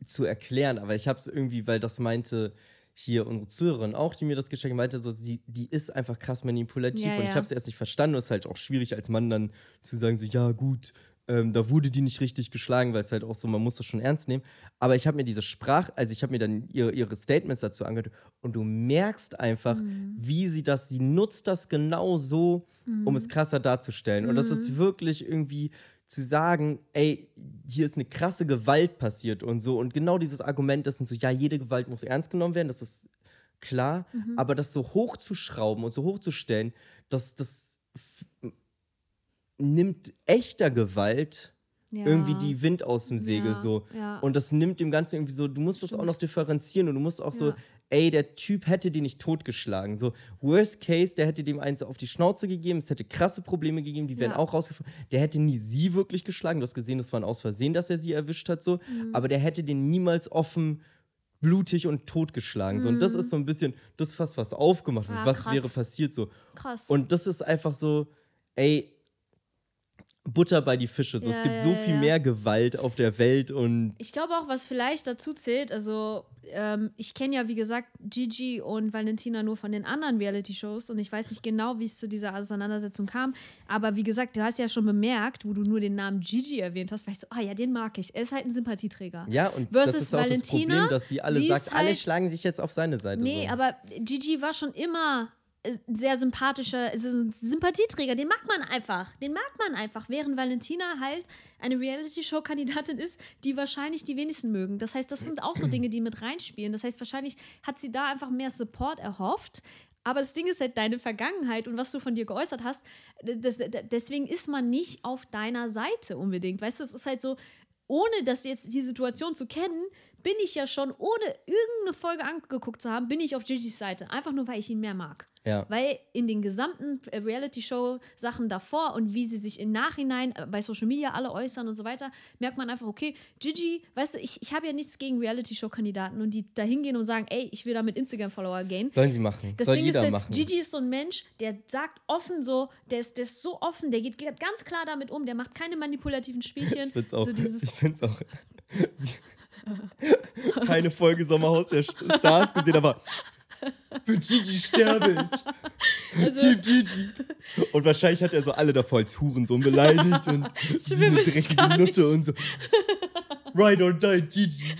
zu erklären, aber ich habe es irgendwie, weil das meinte hier unsere Zuhörerin auch, die mir das geschenkt hat, meinte, so, sie, die ist einfach krass manipulativ Ja, und ich ja. habe es erst nicht verstanden. Und es ist halt auch schwierig als Mann dann zu sagen, so, ja, gut, ähm, da wurde die nicht richtig geschlagen, weil es halt auch so, man muss das schon ernst nehmen. Aber ich habe mir diese Sprach, also ich habe mir dann ihre, ihre Statements dazu angehört und du merkst einfach, Mhm. wie sie das, sie nutzt das genau so, um Mhm. es krasser darzustellen. Und das ist wirklich irgendwie zu sagen, ey, hier ist eine krasse Gewalt passiert und so. Und genau dieses Argument, das sind so, ja, jede Gewalt muss ernst genommen werden, das ist klar. Mhm. Aber das so hochzuschrauben und so hochzustellen, das, das nimmt echter Gewalt Ja. irgendwie die Wind aus dem Segel Ja, so. ja. Und das nimmt dem Ganzen irgendwie so, du musst das auch Stimmt. noch differenzieren und du musst auch so. Ey, der Typ hätte den nicht totgeschlagen. So, worst case, der hätte dem eins auf die Schnauze gegeben, es hätte krasse Probleme gegeben, die wären Ja. auch rausgefunden. Der hätte nie sie wirklich geschlagen. Du hast gesehen, das war ein Aus Versehen, dass er sie erwischt hat, so. Mhm. Aber der hätte den niemals offen blutig und totgeschlagen. So. Und das Mhm. ist so ein bisschen das fast was aufgemacht wird. Ah, was krass. wäre passiert so. Krass. Und das ist einfach so, ey, Butter bei die Fische. So. es Ja, gibt ja, so viel ja. mehr Gewalt auf der Welt und Ich glaube auch, was vielleicht dazu zählt, also ähm, ich kenne ja, wie gesagt, Gigi und Valentina nur von den anderen Reality-Shows und ich weiß nicht genau, wie es zu dieser Auseinandersetzung kam. Aber wie gesagt, du hast ja schon bemerkt, wo du nur den Namen Gigi erwähnt hast, weißt du, ah ja, den mag ich. Er ist halt ein Sympathieträger. Ja, und Versus das ist auch das Valentina, Problem, dass sie alle sie sagt, ist alle halt- schlagen sich jetzt auf seine Seite. Nee, so. aber Gigi war schon immer sehr sympathischer, es ist ein Sympathieträger, den mag man einfach. Den mag man einfach, während Valentina halt eine Reality-Show-Kandidatin ist, die wahrscheinlich die wenigsten mögen. Das heißt, das sind auch so Dinge, die mit reinspielen. Das heißt, wahrscheinlich hat sie da einfach mehr Support erhofft. Aber das Ding ist halt deine Vergangenheit und was du von dir geäußert hast. Das, deswegen ist man nicht auf deiner Seite unbedingt. Weißt du, es ist halt so, ohne das jetzt die Situation zu kennen, bin ich ja schon, ohne irgendeine Folge angeguckt zu haben, bin ich auf Gigis Seite. Einfach nur, weil ich ihn mehr mag. Ja. Weil in den gesamten Reality-Show-Sachen davor und wie sie sich im Nachhinein äh, bei Social Media alle äußern und so weiter, merkt man einfach, okay, Gigi, weißt du, ich, ich habe ja nichts gegen Reality-Show-Kandidaten und die da hingehen und sagen, ey, ich will damit Instagram-Follower gain. Sollen sie machen. Das Soll Ding jeder ist, machen. Gigi ist so ein Mensch, der sagt offen so, der ist, der ist so offen, der geht ganz klar damit um, der macht keine manipulativen Spielchen. ich find's auch. So dieses, ich find's auch. Keine Folge Sommerhaus der St- Stars gesehen, aber für Gigi sterbe ich. Also- Team Gigi. Und wahrscheinlich hat er so alle davor als Hurensohn beleidigt und sie eine dreckige. Nutte und so. Ride or die, Gigi.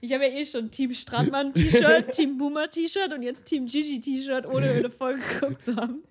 ich habe ja eh schon Team Stratmann-T-Shirt, Team Boomer-T-Shirt und jetzt Team Gigi-T-Shirt, ohne eine Folge geguckt zu haben.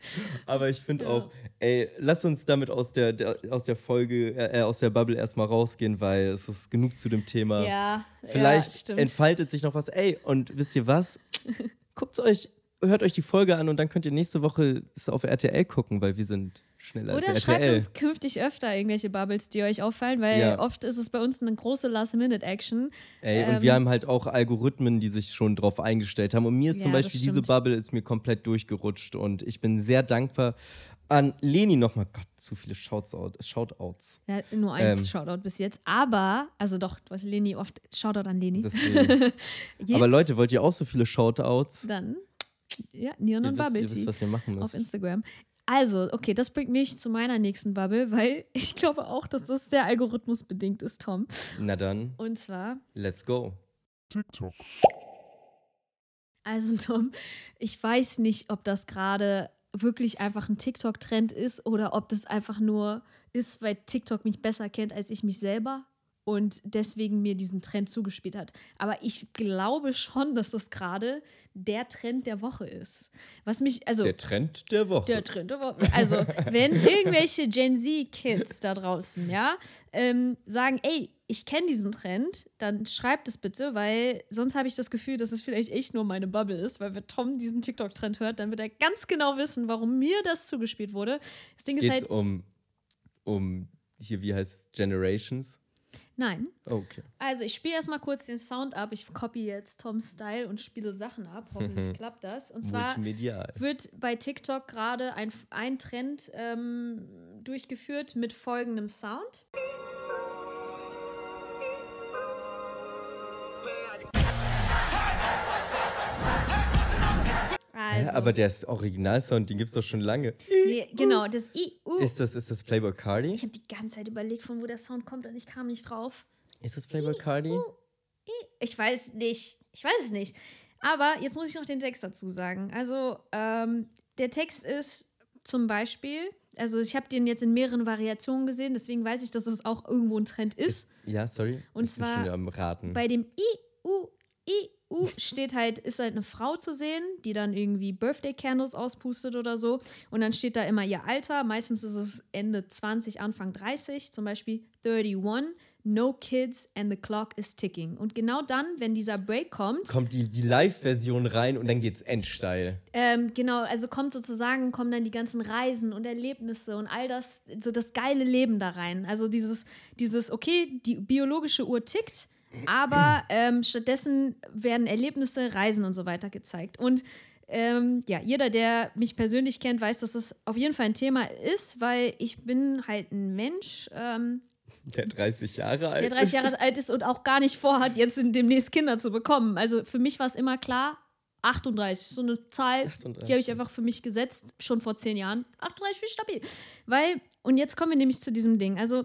Aber ich finde Ja. auch, ey, lass uns damit aus der, der aus der Folge, äh, aus der Bubble erstmal rausgehen, weil es ist genug zu dem Thema. Ja, Vielleicht ja, entfaltet sich noch was. Ey, und wisst ihr was? Guckt euch, hört euch die Folge an und dann könnt ihr nächste Woche es auf RTL gucken, weil wir sind schneller Oder als schreibt RTL. uns künftig öfter irgendwelche Bubbles, die euch auffallen, weil Ja. oft ist es bei uns eine große Last-Minute-Action. Ey, und Ähm, wir haben halt auch Algorithmen, die sich schon drauf eingestellt haben. Und mir ist Ja, zum Beispiel diese. Bubble ist mir komplett durchgerutscht und ich bin sehr dankbar an Leni nochmal. Gott, zu viele Shoutout, Shoutouts. Ja, nur eins Ähm. Shoutout bis jetzt. Aber, also doch, du hast Leni oft. Shoutout an Leni. Aber Leute, wollt ihr auch so viele Shoutouts? Dann Ja, Neon und wisst, Bubble ihr wisst, Tea was ihr machen auf müsst. Instagram. Also, okay, das bringt mich zu meiner nächsten Bubble, weil ich glaube auch, dass das sehr algorithmusbedingt ist, Tom. Na dann, Und zwar, let's go. TikTok. also Tom, ich weiß nicht, ob das gerade wirklich einfach ein TikTok-Trend ist oder ob das einfach nur ist, weil TikTok mich besser kennt als ich mich selber und deswegen mir diesen Trend zugespielt hat. Aber ich glaube schon, dass das gerade der Trend der Woche ist. Was mich, also. Der Trend der Woche. Der Trend der Woche. Also, wenn irgendwelche Gen Z-Kids da draußen, ja, ähm, sagen, ey, ich kenne diesen Trend, dann schreibt es bitte, weil sonst habe ich das Gefühl, dass es vielleicht echt nur meine Bubble ist, weil wenn Tom diesen TikTok-Trend hört, dann wird er ganz genau wissen, warum mir das zugespielt wurde. Das Ding ist Geht's halt, um, um, hier, wie heißt es, Generations? Nein. Okay. Also, ich spiele erstmal kurz den Sound ab. Ich copy jetzt Toms Style und spiele Sachen ab. Hoffentlich klappt das. Und zwar Multimedial. wird bei TikTok gerade ein, ein Trend ähm, durchgeführt mit folgendem Sound. Also, aber der ist Originalsound, den gibt's doch schon lange. nee, genau, das I, U. Ist das, ist das Playboy Cardi? ich habe die ganze Zeit überlegt, von wo der Sound kommt und ich kam nicht drauf. Ist das Playboy Cardi? Ich weiß nicht. Ich weiß es nicht. Aber jetzt muss ich noch den Text dazu sagen. Also, ähm, der Text ist zum Beispiel, also ich habe den jetzt in mehreren Variationen gesehen, deswegen weiß ich, dass es auch irgendwo ein Trend ist. Ja, sorry. Und ich bin zwar schon wieder am Raten. Bei dem I, U, I, U steht halt, ist halt eine Frau zu sehen, die dann irgendwie Birthday Candles auspustet oder so. Und dann steht da immer ihr Alter. Meistens ist es Ende 20, Anfang 30. Zum Beispiel 31, no kids and the clock is ticking. Und genau dann, wenn dieser Break kommt, Kommt die, die Live-Version rein und dann geht's endsteil. ähm, genau, also kommt sozusagen, kommen dann die ganzen Reisen und Erlebnisse und all das, so das geile Leben da rein. Also dieses, dieses, okay, die biologische Uhr tickt, aber ähm, stattdessen werden Erlebnisse, Reisen und so weiter gezeigt. Und ähm, ja, jeder, der mich persönlich kennt, weiß, dass das auf jeden Fall ein Thema ist, weil ich bin halt ein Mensch, ähm, Der 30 Jahre alt der 30 ist. Jahre alt ist und auch gar nicht vorhat, jetzt in- demnächst Kinder zu bekommen. Also für mich war es immer klar, 38, so eine Zahl, 38. die habe ich einfach für mich gesetzt, schon vor zehn Jahren. 38 ist stabil. Weil, und jetzt kommen wir nämlich zu diesem Ding. Also,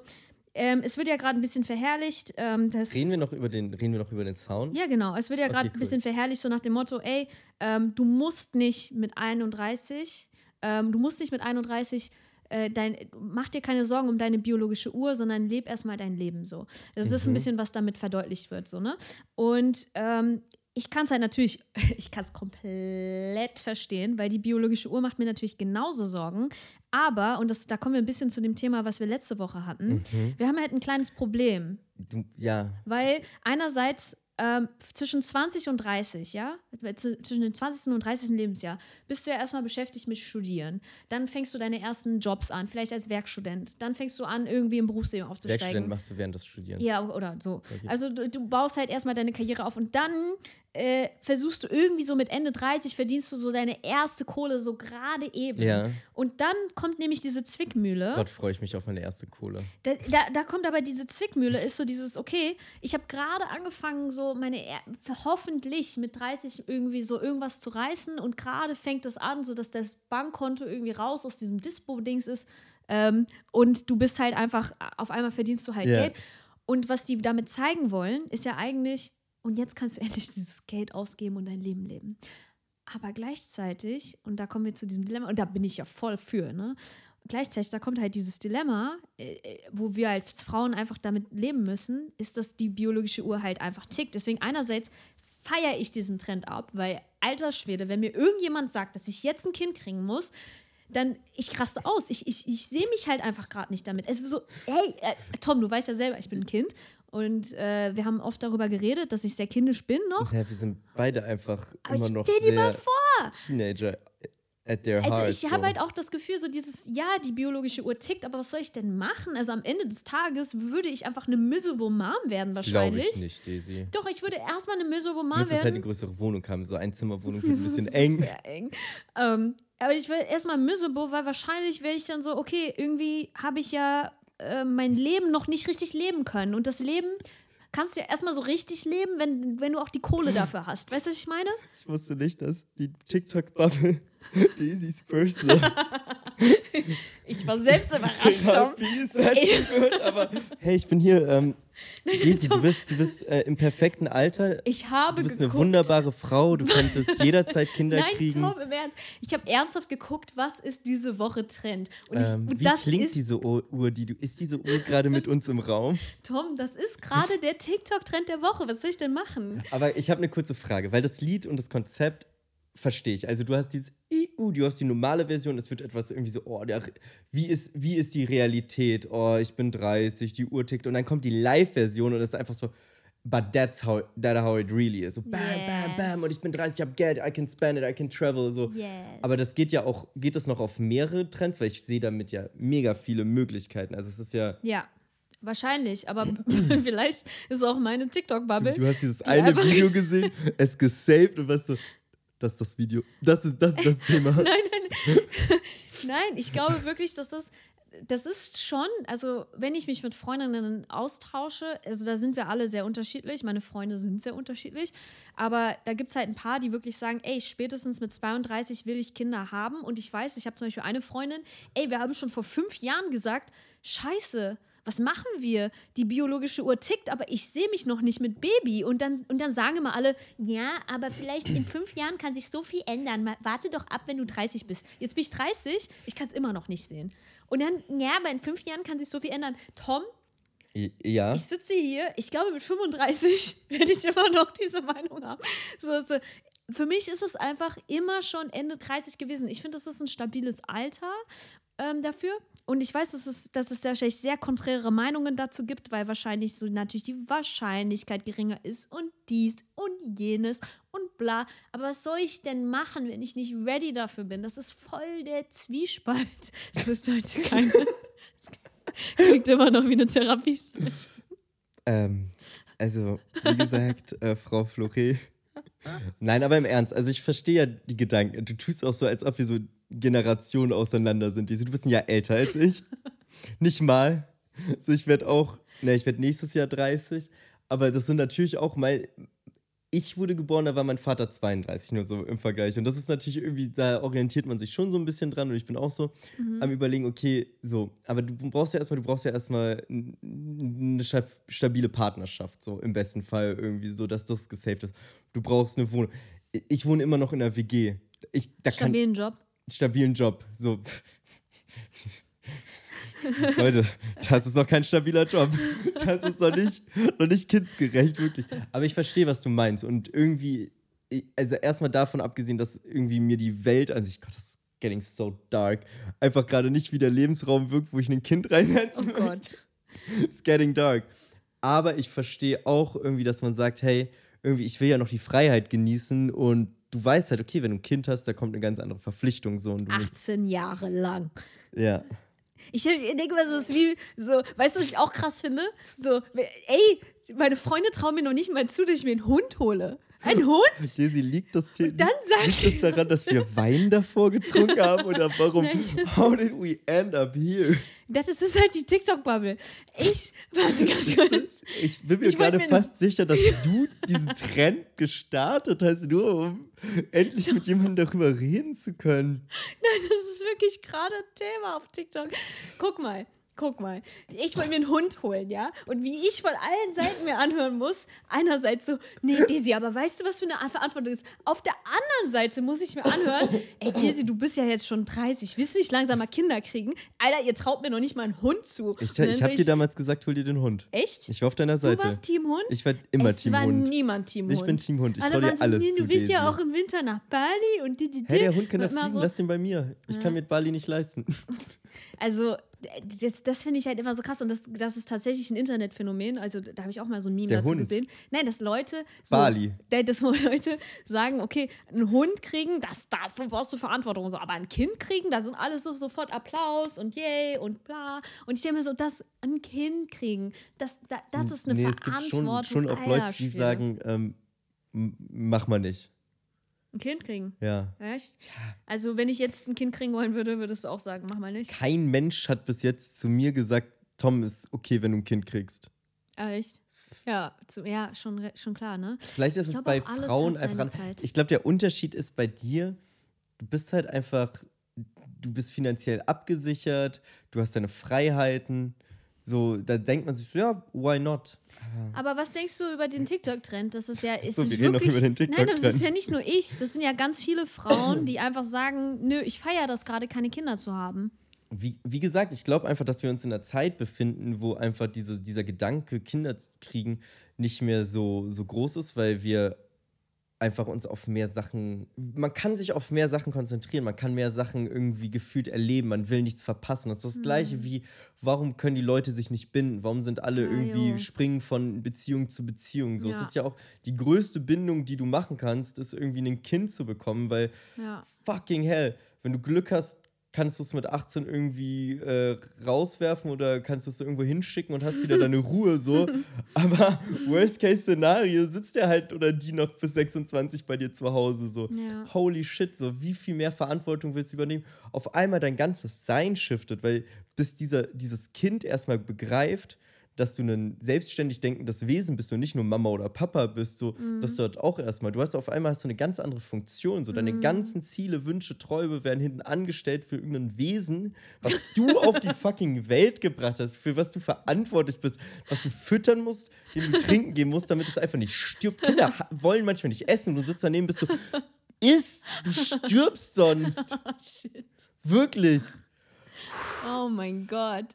ähm, es wird ja gerade ein bisschen verherrlicht. Ähm, Reden wir noch über den, reden wir noch über den Sound? ja, genau. Es wird ja Okay, gerade ein cool. bisschen verherrlicht, so nach dem Motto, ey, ähm, du musst nicht mit 31, ähm, du musst nicht mit 31 äh, dein, mach dir keine Sorgen um deine biologische Uhr, sondern leb erstmal dein Leben so. Das ist ein Mhm. bisschen, was damit verdeutlicht wird, so, ne? Und ähm, ich kann es halt natürlich, ich kann es komplett verstehen, weil die biologische Uhr macht mir natürlich genauso Sorgen. Aber, und das, da kommen wir ein bisschen zu dem Thema, was wir letzte Woche hatten, Mhm. wir haben halt ein kleines Problem. Du, ja, Weil einerseits ähm, zwischen 20 und 30, ja, Z- zwischen dem 20. und 30. Lebensjahr, bist du ja erstmal beschäftigt mit Studieren. Dann fängst du deine ersten Jobs an, vielleicht als Werkstudent. Dann fängst du an, irgendwie im Berufsleben aufzusteigen. Werkstudent machst du während des Studierens. Ja, oder so. Also du, du baust halt erstmal deine Karriere auf und dann äh, versuchst du irgendwie so mit Ende 30 verdienst du so deine erste Kohle so gerade eben. Ja. Und dann kommt nämlich diese Zwickmühle. Gott, freue ich mich auf meine erste Kohle. Da, da, da kommt aber diese Zwickmühle, ist so dieses, okay, ich habe gerade angefangen, so meine, er- hoffentlich mit 30 irgendwie so irgendwas zu reißen und gerade fängt es an, so dass das Bankkonto irgendwie raus aus diesem Dispo-Dings ist ähm, und du bist halt einfach, auf einmal verdienst du halt Ja. Geld. Und was die damit zeigen wollen, ist ja eigentlich, und jetzt kannst du endlich dieses Geld ausgeben und dein Leben leben. Aber gleichzeitig, und da kommen wir zu diesem Dilemma, und da bin ich ja voll für, ne? Gleichzeitig, da kommt halt dieses Dilemma, äh, wo wir als Frauen einfach damit leben müssen, ist, dass die biologische Uhr halt einfach tickt. Deswegen einerseits feiere ich diesen Trend ab, weil alter Schwede, wenn mir irgendjemand sagt, dass ich jetzt ein Kind kriegen muss, dann ich raste aus. Ich, ich, ich sehe mich halt einfach gerade nicht damit. Es ist so, hey, äh, Tom, du weißt ja selber, ich bin ein Kind. Und äh, wir haben oft darüber geredet, dass ich sehr kindisch bin noch. Ja, wir sind beide einfach Aber immer noch stell dir sehr mal vor, Teenager at their Also heart. ich so. habe halt auch das Gefühl, so dieses, ja, die biologische Uhr tickt, aber was soll ich denn machen? Also am Ende des Tages würde ich einfach eine miserable Mom werden Glaube wahrscheinlich. ich nicht, Daisy. Doch, ich würde erstmal eine miserable Du Mom müsstest halt eine werden. größere Wohnung haben. So Einzimmerwohnung wird ein Das bisschen ist eng. Sehr eng. Ähm, aber ich will erstmal miserable, weil wahrscheinlich wäre ich dann so, okay, irgendwie habe ich ja äh, mein Leben noch nicht richtig leben können. Und das Leben kannst du ja erstmal so richtig leben, wenn, wenn du auch die Kohle dafür hast. Weißt du, was ich meine? Ich wusste nicht, dass die TikTok-Bubble Daisy's Personal Ich war selbst überrascht, Tom. Therapie-Session wird, aber hey, ich bin hier. Ähm, Daisy, du bist, du bist äh, im perfekten Alter. Ich habe Du bist eine geguckt. wunderbare Frau, du könntest jederzeit Kinder Nein, kriegen. Tom, im Ernst. Ich habe ernsthaft geguckt, was ist diese Woche Trend. Und, ich, Ähm, und wie das klingt ist, diese Uhr, Uhr, die du ist diese Uhr gerade mit uns im Raum? Tom, das ist gerade der TikTok-Trend der Woche. Was soll ich denn machen? Aber ich habe eine kurze Frage, weil das Lied und das Konzept verstehe ich. Also du hast dieses IU, du hast die normale Version, es wird etwas irgendwie so, oh, der, wie, ist, wie ist die Realität? Oh, ich bin 30, die Uhr tickt und dann kommt die Live-Version und es ist einfach so, but that's how, that how it really is. So bam, bam, bam und ich bin 30, ich habe Geld, I can spend it, I can travel, so. Yes. Aber das geht ja auch, geht das noch auf mehrere Trends? Weil ich sehe damit ja mega viele Möglichkeiten. Also es ist ja, Ja, wahrscheinlich. Aber vielleicht ist auch meine TikTok-Bubble. Du hast dieses die eine Video gesehen, es gesaved und warst so, das das Video, das ist das, ist das Thema. Nein, nein. Nein, ich glaube wirklich, dass das. Das ist schon, also wenn ich mich mit Freundinnen austausche, also da sind wir alle sehr unterschiedlich, meine Freunde sind sehr unterschiedlich, aber da gibt es halt ein paar, die wirklich sagen, ey, spätestens mit 32 will ich Kinder haben und ich weiß, ich habe zum Beispiel eine Freundin, ey, wir haben schon vor fünf Jahren gesagt, scheiße, was machen wir? Die biologische Uhr tickt, aber ich sehe mich noch nicht mit Baby. Und dann, und dann sagen immer alle, ja, aber vielleicht in fünf Jahren kann sich so viel ändern. Mal, warte doch ab, wenn du 30 bist. Jetzt bin ich 30, ich kann es immer noch nicht sehen. Und dann, ja, aber in fünf Jahren kann sich so viel ändern. Tom, Ja, ich sitze hier, ich glaube, mit 35 werde ich immer noch diese Meinung haben. So, so. Für mich ist es einfach immer schon Ende 30 gewesen. Ich finde, das ist ein stabiles Alter ähm, dafür. Und ich weiß, dass es, dass es wahrscheinlich sehr konträre Meinungen dazu gibt, weil wahrscheinlich so natürlich die Wahrscheinlichkeit geringer ist und dies und jenes und bla. Aber was soll ich denn machen, wenn ich nicht ready dafür bin? Das ist voll der Zwiespalt. Das ist heute keine. Das klingt immer noch wie eine Therapie. ähm, also wie gesagt, äh, Frau Flore. Nein, aber im Ernst, also ich verstehe ja die Gedanken. Du tust auch so, als ob wir so Generationen auseinander sind. Du bist ein Jahr älter als ich. Nicht mal. So, ich werde auch, ne, ich werde nächstes Jahr 30. Aber das sind natürlich auch mein. Ich wurde geboren, da war mein Vater 32, nur so im Vergleich. Und das ist natürlich irgendwie, da orientiert man sich schon so ein bisschen dran. Und ich bin auch so am Überlegen, okay, so. Aber du brauchst ja erstmal, du brauchst ja erstmal eine sta- stabile Partnerschaft, so im besten Fall irgendwie, so dass das gesaved ist. Du brauchst eine Wohnung. Ich wohne immer noch in einer WG. Ich, da kann, Stabilen Job. stabilen Job. So. Leute, das ist noch kein stabiler Job. Das ist noch nicht, noch nicht kindsgerecht, wirklich. Aber ich verstehe, was du meinst. Und irgendwie, also erstmal davon abgesehen, dass irgendwie mir die Welt an sich, Gott, das ist getting so dark, einfach gerade nicht wie der Lebensraum wirkt, wo ich ein Kind Oh reinsetzen möchte. Gott. It's getting dark. Aber ich verstehe auch irgendwie, dass man sagt, hey, irgendwie, ich will ja noch die Freiheit genießen und du weißt halt, okay, wenn du ein Kind hast, da kommt eine ganz andere Verpflichtung so und du musst, 18 Jahre lang. ja. Ich denke, es ist wie so, weißt du, was ich auch krass finde? So, ey, meine Freunde trauen mir noch nicht mal zu, dass ich mir einen Hund hole. Ein Hund? Daisy, liegt das, The- dann sag liegt das daran, dass wir Wein davor getrunken haben oder warum? How did we end up here? Das ist halt die TikTok-Bubble. Ich, warte ganz kurz. Ich bin mir Ich gerade mir- fast sicher, dass du diesen Trend gestartet hast, nur um endlich mit jemandem darüber reden zu können. Nein, das ist wirklich gerade ein Thema auf TikTok. Guck mal. Guck mal, ich wollte mir einen Hund holen, ja? Und wie ich von allen Seiten mir anhören muss, einerseits so, nee, Daisy, aber weißt du, was für eine Verantwortung ist? Auf der anderen Seite muss ich mir anhören, ey, Daisy, du bist ja jetzt schon 30, willst du nicht langsam mal Kinder kriegen? Alter, ihr traut mir noch nicht mal einen Hund zu. Ich, ich so habe dir damals gesagt, hol dir den Hund. Echt? Ich war auf deiner du Seite. warst Team Hund? Ich war immer es Team war Hund. niemand Team Hund. Ich bin Team Hund. Ich trau dir so, alles nee, zu, Du willst ja auch im Winter nach Bali und die, die, die. Hey, der Hund kann da fliegen, so- lass den bei mir. Ich kann mir Bali nicht leisten. Also, das, das finde ich halt immer so krass und das, das ist tatsächlich ein Internetphänomen. Also, da habe ich auch mal so ein Meme Der dazu Hund. gesehen. Nein, dass Leute. So, Bali. Da- Dass Leute sagen, okay, einen Hund kriegen, das, dafür brauchst du Verantwortung und so. Aber ein Kind kriegen, da sind alles so sofort Applaus und yay und bla. Und ich denke mir so, das ein Kind kriegen, das, da, das ist eine nee, es gibt Verantwortung. schon, schon auch Leute, die sagen, ähm, mach mal nicht. Ein Kind kriegen. Ja. Echt? Also, wenn ich jetzt ein Kind kriegen wollen würde, würdest du auch sagen, mach mal nicht. Kein Mensch hat bis jetzt zu mir gesagt, Tom, ist okay, wenn du ein Kind kriegst. Echt? Ja, zu, ja schon, schon klar, ne? Vielleicht ist Ich es bei Frauen einfach. Ich glaube, der Unterschied ist bei dir, du bist halt einfach, du bist finanziell abgesichert, du hast deine Freiheiten. So, da denkt man sich so, ja, why not? Aber was denkst du über den TikTok-Trend? Das ist ja, ist So, wir wirklich, über den Nein, das ist ja nicht nur ich. Das sind ja ganz viele Frauen, die einfach sagen, nö, ich feiere das gerade, keine Kinder zu haben. Wie, wie gesagt, ich glaube einfach, dass wir uns in einer Zeit befinden, wo einfach diese, dieser Gedanke, Kinder zu kriegen, nicht mehr so, so groß ist, weil wir einfach uns auf mehr Sachen, man kann sich auf mehr Sachen konzentrieren, man kann mehr Sachen irgendwie gefühlt erleben, man will nichts verpassen. Das ist das gleiche wie, warum können die Leute sich nicht binden? Warum sind alle Ja, irgendwie jo. springen von Beziehung zu Beziehung? So, Ja. es ist ja auch die größte Bindung, die du machen kannst, ist irgendwie ein Kind zu bekommen, weil Ja. fucking hell, wenn du Glück hast, kannst du es mit 18 irgendwie äh, rauswerfen oder kannst es irgendwo hinschicken und hast wieder deine Ruhe so. Aber Worst-Case-Szenario sitzt der halt oder die noch bis 26 bei dir zu Hause so. Ja. Holy shit, so wie viel mehr Verantwortung willst du übernehmen? Auf einmal dein ganzes Sein shiftet, weil bis dieser, dieses Kind erstmal begreift, dass du ein selbstständig denkendes Wesen bist und nicht nur Mama oder Papa bist, so, das dort auch erstmal. Du hast auf einmal hast du eine ganz andere Funktion. So, deine ganzen Ziele, Wünsche, Träume werden hinten angestellt für irgendein Wesen, was du auf die fucking Welt gebracht hast, für was du verantwortlich bist, was du füttern musst, dem du trinken geben musst, damit es einfach nicht stirbt. Kinder wollen manchmal nicht essen und du sitzt daneben bist so, isst, du stirbst sonst. Shit. Wirklich. Oh mein Gott.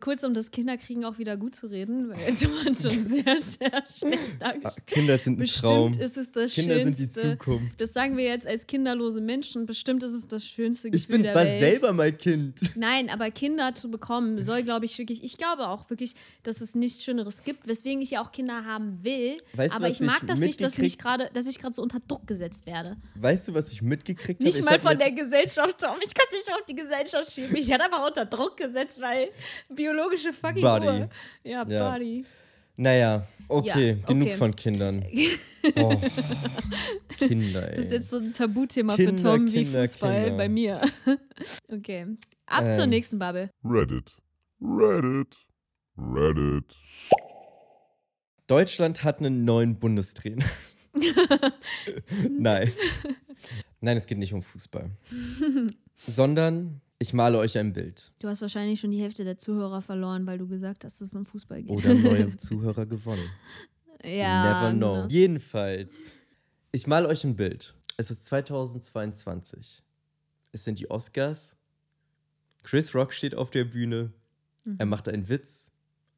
Kurz, um das Kinderkriegen auch wieder gut zu reden, weil du hast schon sehr, sehr schlecht Ah, dargestellt. Kinder sind ein Bestimmt Traum. ist es das Kinder sind Schönste. die Zukunft. Das sagen wir jetzt als kinderlose Menschen. Bestimmt ist es das schönste Gefühl Ich bin, der war Welt. selber mal Kind. Nein, aber Kinder zu bekommen soll, glaube ich, wirklich, ich glaube auch wirklich, dass es nichts Schöneres gibt, weswegen ich ja auch Kinder haben will. Weißt du, aber was ich mag ich das nicht, dass, mich gerade, dass ich gerade so unter Druck gesetzt werde. Weißt du, was ich mitgekriegt habe? Nicht Ich mal hab von der Gesellschaft, Tom. Ich kann es nicht auf die Gesellschaft schieben. Ich werde einfach unter Druck gesetzt, weil biologische fucking Body. Uhr. Ja, Ja. Body. Naja, okay, Ja, genug okay. von Kindern. Oh, Kinder, ey. Das ist jetzt so ein Tabuthema Kinder, für Tom wie Kinder, Fußball Kinder. bei mir. okay. Ab zur Ähm. nächsten Bubble. Reddit. Reddit. Reddit. Deutschland hat einen neuen Bundestrainer. Nein. Nein, es geht nicht um Fußball. Sondern ich male euch ein Bild. Du hast wahrscheinlich schon die Hälfte der Zuhörer verloren, weil du gesagt hast, dass es um Fußball geht. Oder neue Zuhörer gewonnen. ja, Never know. genau. Jedenfalls, ich male euch ein Bild. Es ist 2022. Es sind die Oscars. Chris Rock steht auf der Bühne. Er macht einen Witz.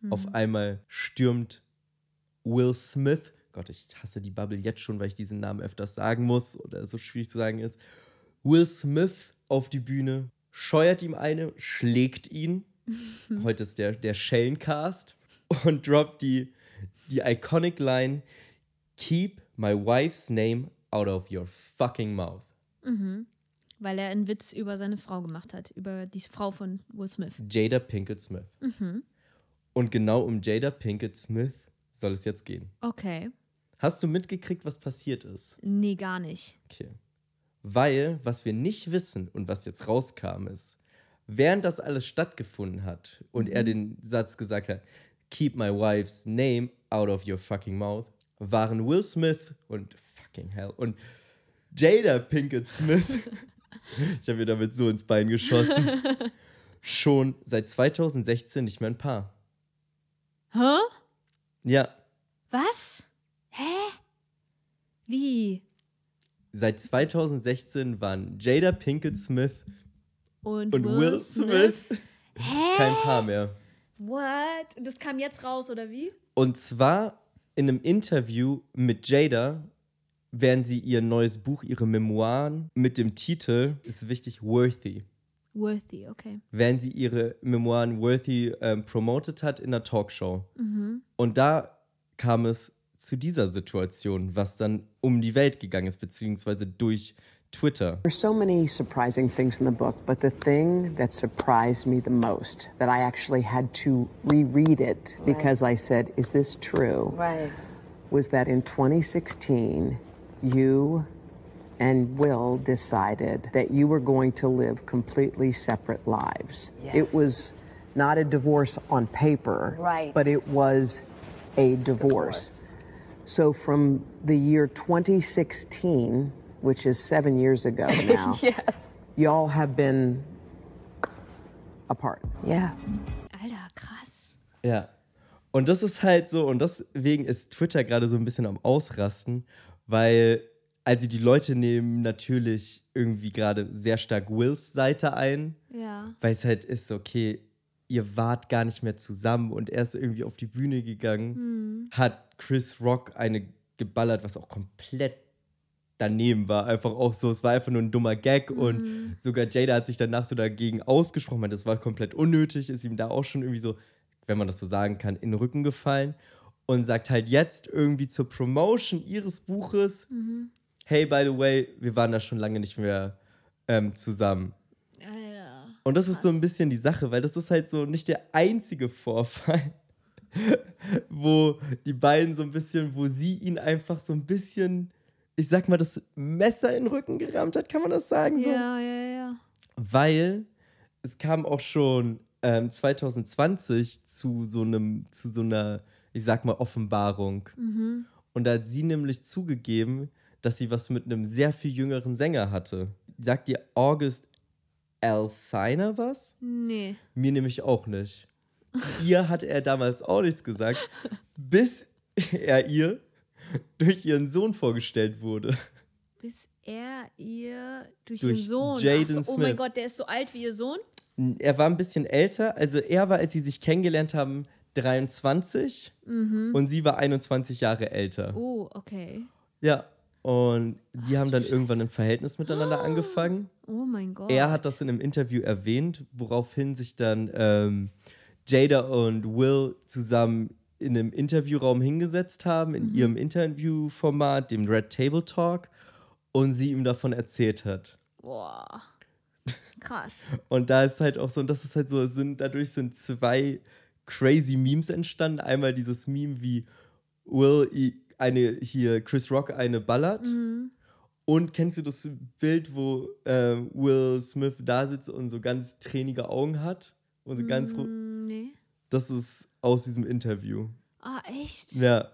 Auf einmal stürmt Will Smith. Gott, ich hasse die Bubble jetzt schon, weil ich diesen Namen öfters sagen muss oder es so schwierig zu sagen ist. Will Smith auf die Bühne, scheuert ihm eine, schlägt ihn. Heute ist der, der Schellencast und droppt die, die iconic Line: Keep my wife's name out of your fucking mouth. Weil er einen Witz über seine Frau gemacht hat, über die Frau von Will Smith. Jada Pinkett Smith. Und genau um Jada Pinkett Smith soll es jetzt gehen. Okay. Hast du mitgekriegt, was passiert ist? Nee, gar nicht. Okay. Weil, was wir nicht wissen und was jetzt rauskam, ist, während das alles stattgefunden hat und er den Satz gesagt hat, keep my wife's name out of your fucking mouth, waren Will Smith und fucking hell und Jada Pinkett Smith, ich habe mir damit so ins Bein geschossen, schon seit 2016 nicht mehr ein Paar. Hä? Ja, Was? Hä? Wie? Seit 2016 waren Jada Pinkett Smith Und, und Will Smith Hä? kein Paar mehr. What? Das kam jetzt raus, oder wie? Und zwar in einem Interview mit Jada, während sie ihr neues Buch, ihre Memoiren mit dem Titel, ist wichtig, Worthy, Worthy, okay. während sie ihre Memoiren Worthy ähm, promoted hat in einer Talkshow. Und da kam es zu dieser Situation, was dann um die Welt gegangen ist, beziehungsweise durch Twitter. There's so many surprising things in the book, but the thing that surprised me the most, that I actually had to reread it because I said, Is this true? Right. was that in 2016, you and Will decided that you were going to live completely separate lives. It was not a divorce on paper, Right. but it was a divorce. So from the year 2016, which is seven years ago now, yes. y'all have been apart. Yeah. Alter, krass. Ja. Und das ist halt so, und deswegen ist Twitter gerade so ein bisschen am Ausrasten, weil, also die Leute nehmen natürlich irgendwie gerade sehr stark Wills Seite ein, Ja. weil es halt ist, okay, ihr wart gar nicht mehr zusammen und er ist irgendwie auf die Bühne gegangen, hat Chris Rock eine geballert, was auch komplett daneben war. Einfach auch so, es war einfach nur ein dummer Gag und sogar Jada hat sich danach so dagegen ausgesprochen, das war komplett unnötig, ist ihm da auch schon irgendwie so, wenn man das so sagen kann, in den Rücken gefallen und sagt halt jetzt irgendwie zur Promotion ihres Buches, hey, by the way, wir waren da schon lange nicht mehr ähm, zusammen. Alter. Und das ist so ein bisschen die Sache, weil das ist halt so nicht der einzige Vorfall, wo die beiden so ein bisschen, wo sie ihn einfach so ein bisschen, ich sag mal, das Messer in den Rücken gerammt hat, kann man das sagen? So? Ja, ja, ja. Weil es kam auch schon ähm, 2020 zu so einem, zu so einer, ich sag mal, Offenbarung. Und da hat sie nämlich zugegeben, dass sie was mit einem sehr viel jüngeren Sänger hatte. Sagt dir August Alsina was? Nee. Mir nämlich auch nicht. Ihr hat er damals auch nichts gesagt, bis er ihr durch ihren Sohn vorgestellt wurde. Bis er ihr durch, Durch ihren Sohn. Jaden Ach so, oh mein Smith. Gott, der ist so alt wie ihr Sohn? Er war ein bisschen älter, also er war, als sie sich kennengelernt haben, 23 und sie war 21 Jahre älter. Oh, okay. Ja, und die haben dann irgendwann ein Verhältnis miteinander angefangen. Oh mein Gott. Er hat das in einem Interview erwähnt, woraufhin sich dann ähm, Jada und Will zusammen in einem Interviewraum hingesetzt haben, in ihrem Interviewformat, dem Red Table Talk, und sie ihm davon erzählt hat. Boah. Krass. Und da ist halt auch so, und das ist halt so, sind, dadurch sind zwei crazy Memes entstanden. Einmal dieses Meme, wie Will eine hier Chris Rock eine ballert. Und kennst du das Bild, wo ähm, Will Smith da sitzt und so ganz tränige Augen hat? Und so ganz Nee. Das ist aus diesem Interview. Ah, echt? Ja.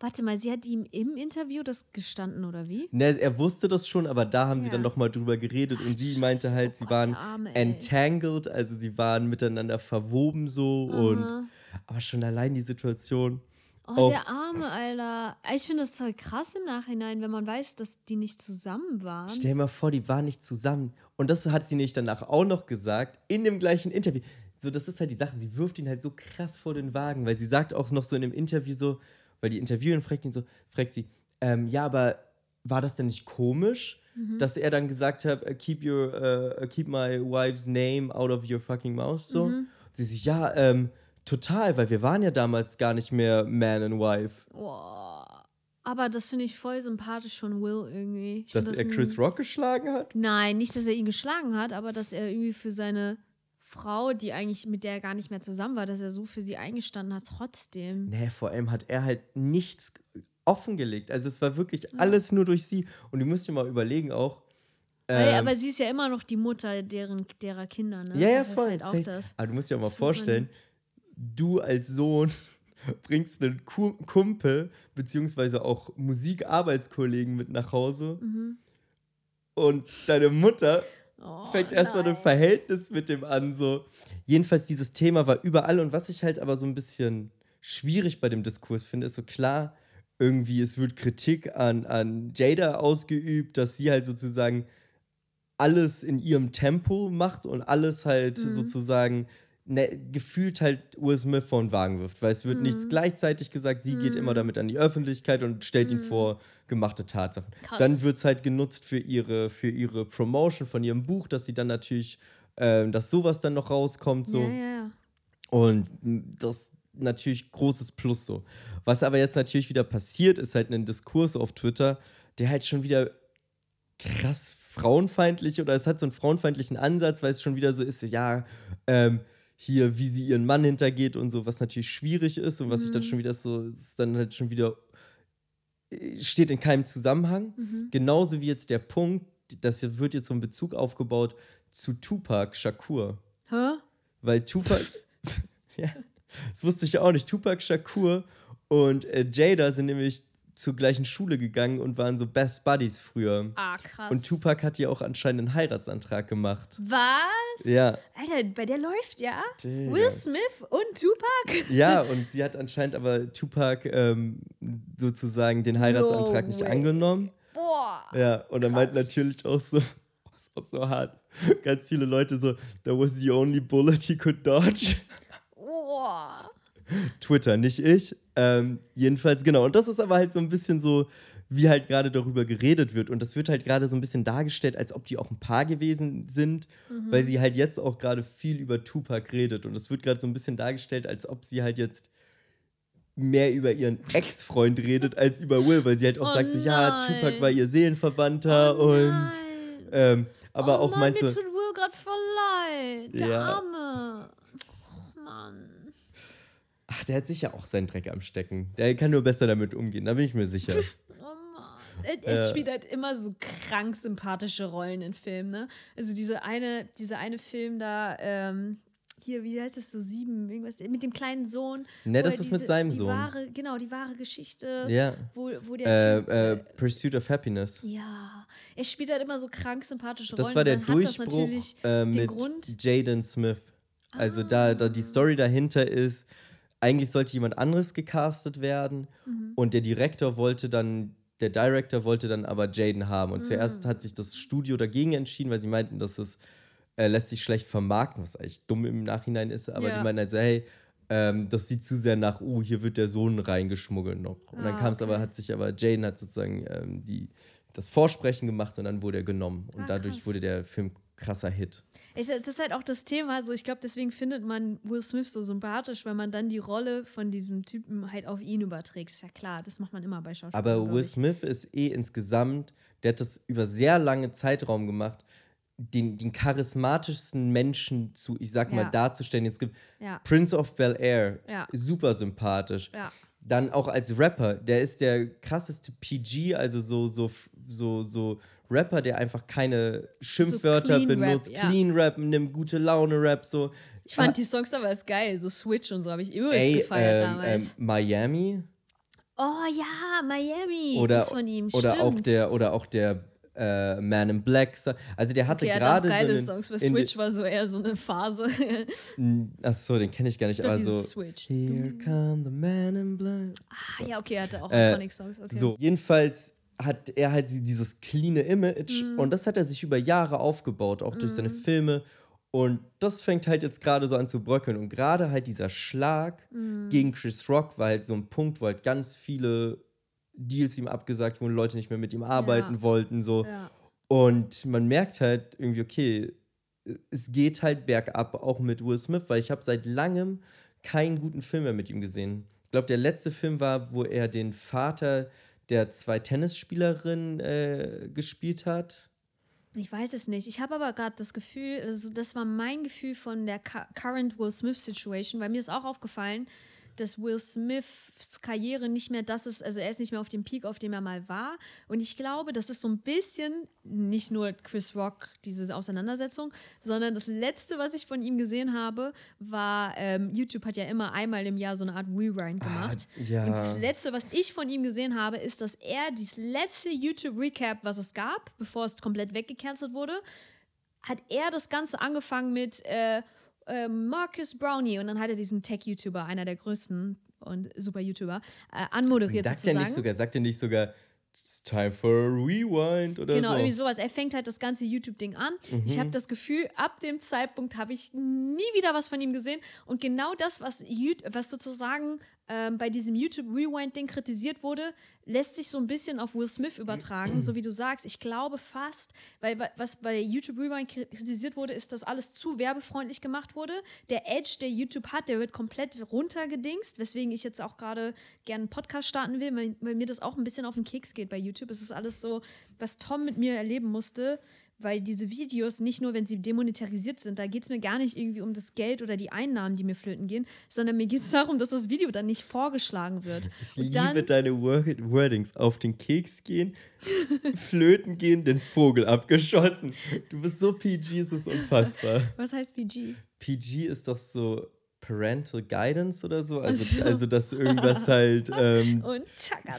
Warte mal, sie hat ihm im Interview das gestanden, oder wie? Ne, er wusste das schon, aber da haben sie Ja. dann nochmal drüber geredet und sie meinte Scheiße, halt, oh sie Gott, waren Arme, entangled, also sie waren miteinander verwoben so und aber schon allein die Situation. Oh, Auf- der Arme, Alter. Ich finde das voll krass im Nachhinein, wenn man weiß, dass die nicht zusammen waren. Stell dir mal vor, die waren nicht zusammen. Und das hat sie nicht danach auch noch gesagt, in dem gleichen Interview. So, das ist halt die Sache, sie wirft ihn halt so krass vor den Wagen, weil sie sagt auch noch so in dem Interview so, weil die Interviewerin fragt ihn so, fragt sie, ähm, ja, aber war das denn nicht komisch, dass er dann gesagt hat, uh, keep your, uh, keep my wife's name out of your fucking mouth, so? Sie sagt, ja, ähm, total, weil wir waren ja damals gar nicht mehr Man and Wife. Boah. Aber das finde ich voll sympathisch von Will irgendwie. Ich Dass find er Chris Rock geschlagen hat? Nein, nicht, dass er ihn geschlagen hat, aber dass er irgendwie für seine Frau, die eigentlich mit der er gar nicht mehr zusammen war, dass er so für sie eingestanden hat, trotzdem. Nee, vor allem hat er halt nichts offengelegt. Also es war wirklich alles nur durch sie. Und du musst dir mal überlegen auch. Weil, ähm, aber sie ist ja immer noch die Mutter deren, derer Kinder, ne? ja, ja, das voll. halt auch das. Aber du musst dir auch mal Das vorstellen, du als Sohn bringst einen Ku- Kumpel beziehungsweise auch Musikarbeitskollegen mit nach Hause Mhm. und deine Mutter Oh, fängt erstmal ein. Verhältnis mit dem an. So. Jedenfalls, dieses Thema war überall. Und was ich halt aber so ein bisschen schwierig bei dem Diskurs finde, ist so klar, irgendwie, es wird Kritik an, an Jada ausgeübt, dass sie halt sozusagen alles in ihrem Tempo macht und alles halt sozusagen ne, gefühlt halt Will Smith vor den Wagen wirft, weil es wird nichts gleichzeitig gesagt, sie geht immer damit an die Öffentlichkeit und stellt ihn vor gemachte Tatsachen. Krass. Dann wird es halt genutzt für ihre, für ihre Promotion von ihrem Buch, dass sie dann natürlich, ähm, dass sowas dann noch rauskommt, so. Ja, ja, ja. Und m, das natürlich großes Plus so. Was aber jetzt natürlich wieder passiert, ist halt ein Diskurs auf Twitter, der halt schon wieder krass frauenfeindlich oder es hat so einen frauenfeindlichen Ansatz, weil es schon wieder so ist, ja, ähm, hier, wie sie ihren Mann hintergeht und so, was natürlich schwierig ist und was ich dann schon wieder so, ist dann halt schon wieder äh, steht in keinem Zusammenhang. Genauso wie jetzt der Punkt, das wird jetzt so ein Bezug aufgebaut zu Tupac Shakur. Hä? Weil Tupac, ja, das wusste ich ja auch nicht, Tupac Shakur und äh, Jada sind nämlich zur gleichen Schule gegangen und waren so Best Buddies früher. Ah, krass. Und Tupac hat ihr auch anscheinend einen Heiratsantrag gemacht. Was? Ja. Alter, bei der läuft ja. Digga. Will Smith und Tupac? Ja, und sie hat anscheinend aber Tupac ähm, sozusagen den Heiratsantrag No nicht angenommen. Boah. Ja, und er meint natürlich auch so, das ist auch so hart. Ganz viele Leute so, that was the only bullet he could dodge. Boah. Twitter, nicht ich. Ähm, jedenfalls, genau. Und das ist aber halt so ein bisschen so, wie halt gerade darüber geredet wird. Und das wird halt gerade so ein bisschen dargestellt, als ob die auch ein Paar gewesen sind, weil sie halt jetzt auch gerade viel über Tupac redet. Und das wird gerade so ein bisschen dargestellt, als ob sie halt jetzt mehr über ihren Ex-Freund redet als über Will, weil sie halt auch Oh sagt so, ja, nein. Tupac war ihr Seelenverwandter Oh und nein. ähm, aber oh auch Mann, meint so, mir tut Will gerade voll leid. Der Ja. Arme. Oh Mann. Ach, der hat sicher auch seinen Dreck am Stecken. Der kann nur besser damit umgehen, da bin ich mir sicher. Oh. Er, spielt halt immer so krank sympathische Rollen in Filmen, ne? Also diese eine, dieser eine Film da, ähm, hier, wie heißt das so, sieben, irgendwas, mit dem kleinen Sohn. Ne, das ist mit seinem Sohn. Wahre, genau, die wahre Geschichte, Ja. wo, wo der Äh, Typ, äh, äh, Pursuit of Happiness. ja, er spielt halt immer so krank sympathische Das Rollen. war der das Durchbruch äh, mit Jaden Smith. Also da, da die Story dahinter ist, eigentlich sollte jemand anderes gecastet werden Mhm. und der Direktor wollte dann, der Director wollte dann aber Jaden haben. Und Mhm. zuerst hat sich das Studio dagegen entschieden, weil sie meinten, dass es äh, lässt sich schlecht vermarkten, was eigentlich dumm im Nachhinein ist. Aber Ja. die meinten halt so, hey, ähm, das sieht zu sehr nach, oh, hier wird der Sohn reingeschmuggelt noch. Und dann Ah, kam es aber, okay. hat sich aber, Jaden hat sozusagen ähm, die, das Vorsprechen gemacht und dann wurde er genommen. Und Ah, dadurch krass. wurde der Film krasser Hit. Ist- Das ist halt auch das Thema. Also ich glaube, deswegen findet man Will Smith so sympathisch, weil man dann die Rolle von diesem Typen halt auf ihn überträgt. Ist ja klar, das macht man immer bei Schauspielern. Aber Will ich. Smith ist eh insgesamt, der hat das über sehr lange Zeitraum gemacht, den, den charismatischsten Menschen zu, ich sag mal, Ja. darzustellen. Es gibt Ja. Prince of Bel Air, Ja. super sympathisch. Dann auch als Rapper, der ist der krasseste PG, also so, so, so, so Rapper, der einfach keine Schimpfwörter clean Rap, benutzt, ja. clean Rap, nimmt gute Laune Rap, so. Ich fand die Songs aber ist geil, so Switch und so habe ich übelst Ey, gefeiert ähm, damals. ähm, Miami oh ja, Miami oder, ist von ihm, oder auch der oder auch der äh, Man in Black. Also der hatte Okay, er hat gerade geile so einen, Songs, weil Switch war so eher so eine Phase. Achso, den kenne ich gar nicht. Aber so Switch. Here come the Man in Black. ah, ja, okay, er hatte auch Äh, iconic Songs. Okay. So, jedenfalls hat er halt dieses cleane Image Mhm. und das hat er sich über Jahre aufgebaut, auch durch seine Filme. Und das fängt halt jetzt gerade so an zu bröckeln. Und gerade halt dieser Schlag Mhm. gegen Chris Rock war halt so ein Punkt, wo halt ganz viele Deals ihm abgesagt wurden, Leute nicht mehr mit ihm arbeiten wollten. So. Ja. Und man merkt halt irgendwie, okay, es geht halt bergab, auch mit Will Smith, weil ich habe seit langem keinen guten Film mehr mit ihm gesehen. Ich glaube, der letzte Film war, wo er den Vater der zwei Tennisspielerinnen äh, gespielt hat. Ich weiß es nicht. Ich habe aber gerade das Gefühl, also das war mein Gefühl von der cu- current Will Smith Situation, weil mir ist auch aufgefallen, dass Will Smiths Karriere nicht mehr das ist, also er ist nicht mehr auf dem Peak, auf dem er mal war. Und ich glaube, das ist so ein bisschen nicht nur Chris Rock, diese Auseinandersetzung, sondern das letzte, was ich von ihm gesehen habe, war, ähm, YouTube hat ja immer einmal im Jahr so eine Art Rewind gemacht. ja. Und das letzte, was ich von ihm gesehen habe, ist, dass er dieses letzte YouTube-Recap, was es gab, bevor es komplett weggecancelt wurde, hat er das Ganze angefangen mit äh, äh, Marcus Brownie und dann hat er diesen Tech-YouTuber, einer der größten und super YouTuber, äh, anmoderiert Sagt er sozusagen. nicht sogar, sagt er nicht sogar, it's time for a rewind oder Genau, so. irgendwie sowas. Er fängt halt das ganze YouTube-Ding an. Ich Mhm. habe das Gefühl, ab dem Zeitpunkt habe ich nie wieder was von ihm gesehen. Und genau das, was, was sozusagen ähm, bei diesem YouTube-Rewind-Ding kritisiert wurde, lässt sich so ein bisschen auf Will Smith übertragen, so wie du sagst. Ich glaube fast, weil wa- was bei YouTube Rewind kri- kritisiert wurde, ist, dass alles zu werbefreundlich gemacht wurde. Der Edge, der YouTube hat, der wird komplett runtergedingst, weswegen ich jetzt auch gerade gerne einen Podcast starten will, weil, weil mir das auch ein bisschen auf den Keks geht bei YouTube. Es ist alles so, was Tom mit mir erleben musste, weil diese Videos nicht nur, wenn sie demonetarisiert sind, da geht es mir gar nicht irgendwie um das Geld oder die Einnahmen, die mir flöten gehen, sondern mir geht es darum, dass das Video dann nicht vorgeschlagen wird. Ich Und liebe dann, deine Wor Wordings. Auf den Keks gehen, flöten gehen, den Vogel abgeschossen. Du bist so PG, es ist unfassbar. was heißt PG? PG ist doch so Parental Guidance oder so. Also, so. also dass irgendwas halt ähm,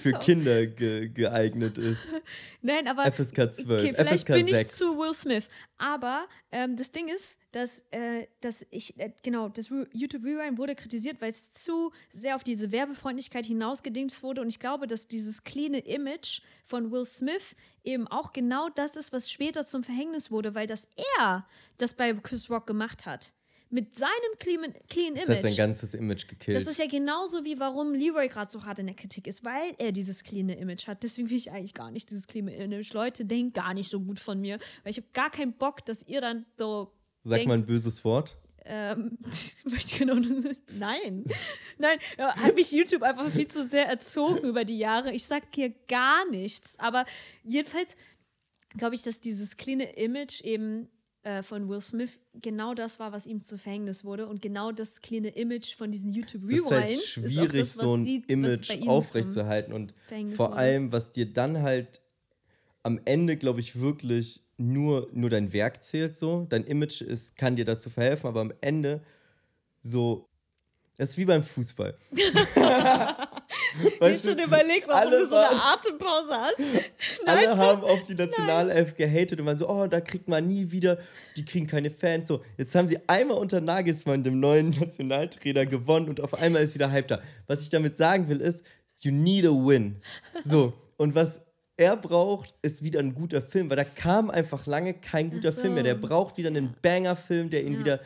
für. Kinder ge geeignet ist. Nein, aber. FSK 12, Okay, vielleicht FSK bin ich 6. zu Will Smith. Aber ähm, das Ding ist, dass, äh, dass ich, äh, genau, das YouTube Rewind wurde kritisiert, weil es zu sehr auf diese Werbefreundlichkeit hinausgedingst wurde. Und ich glaube, dass dieses cleane Image von Will Smith eben auch genau das ist, was später zum Verhängnis wurde, weil das er das bei Chris Rock gemacht hat. Mit seinem clean, clean Das hat sein Image. ganzes Image gekillt. Das ist ja genauso wie warum Leroy gerade so hart in der Kritik ist, weil er dieses clean Image hat. Deswegen will ich eigentlich gar nicht dieses clean Image. Leute, denkt gar nicht so gut von mir, weil ich habe gar keinen Bock, dass ihr dann so Sag denkt, mal ein böses Wort. ähm, möchte genau, nein, nein, hat mich YouTube einfach viel zu sehr erzogen über die Jahre. Ich sag hier gar nichts, aber jedenfalls glaube ich, dass dieses clean Image eben äh, von Will Smith genau das war, was ihm zu Verhängnis wurde und genau das clean Image von diesen YouTube Es ist halt Rewinds schwierig, das, was so ein sie- was Image aufrechtzuerhalten. Und vor allem, was dir dann halt am Ende, glaube ich, wirklich nur, nur dein Werk zählt so. Dein Image ist, kann dir dazu verhelfen, aber am Ende so. Das ist wie beim Fußball. Ich habe schon überlegt, warum du so eine Atempause hast. Alle haben auf die Nationalelf gehatet und waren so, oh, da kriegt man nie wieder, die kriegen keine Fans. So, jetzt haben sie einmal unter Nagelsmann, dem neuen Nationaltrainer, gewonnen und auf einmal ist wieder Hype da. Was ich damit sagen will, ist, you need a win. So, und was er braucht, ist wieder ein guter Film, weil da kam einfach lange kein guter so. Film mehr. Der braucht wieder einen Banger-Film, der ihn Ja. wieder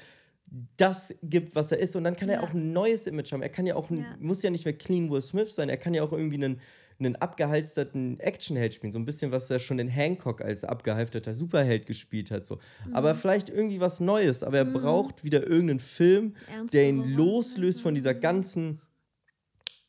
das gibt, was er ist. Und dann kann er Ja. auch ein neues Image haben. Er kann ja auch, ein, Ja. muss ja nicht mehr clean Will Smith sein. Er kann ja auch irgendwie einen, einen abgehalfterten Actionheld spielen. So ein bisschen, was er schon in Hancock als abgehalfterter Superheld gespielt hat. So. Aber Mhm. vielleicht irgendwie was Neues. Aber er braucht wieder irgendeinen Film, der ihn loslöst von dieser ganzen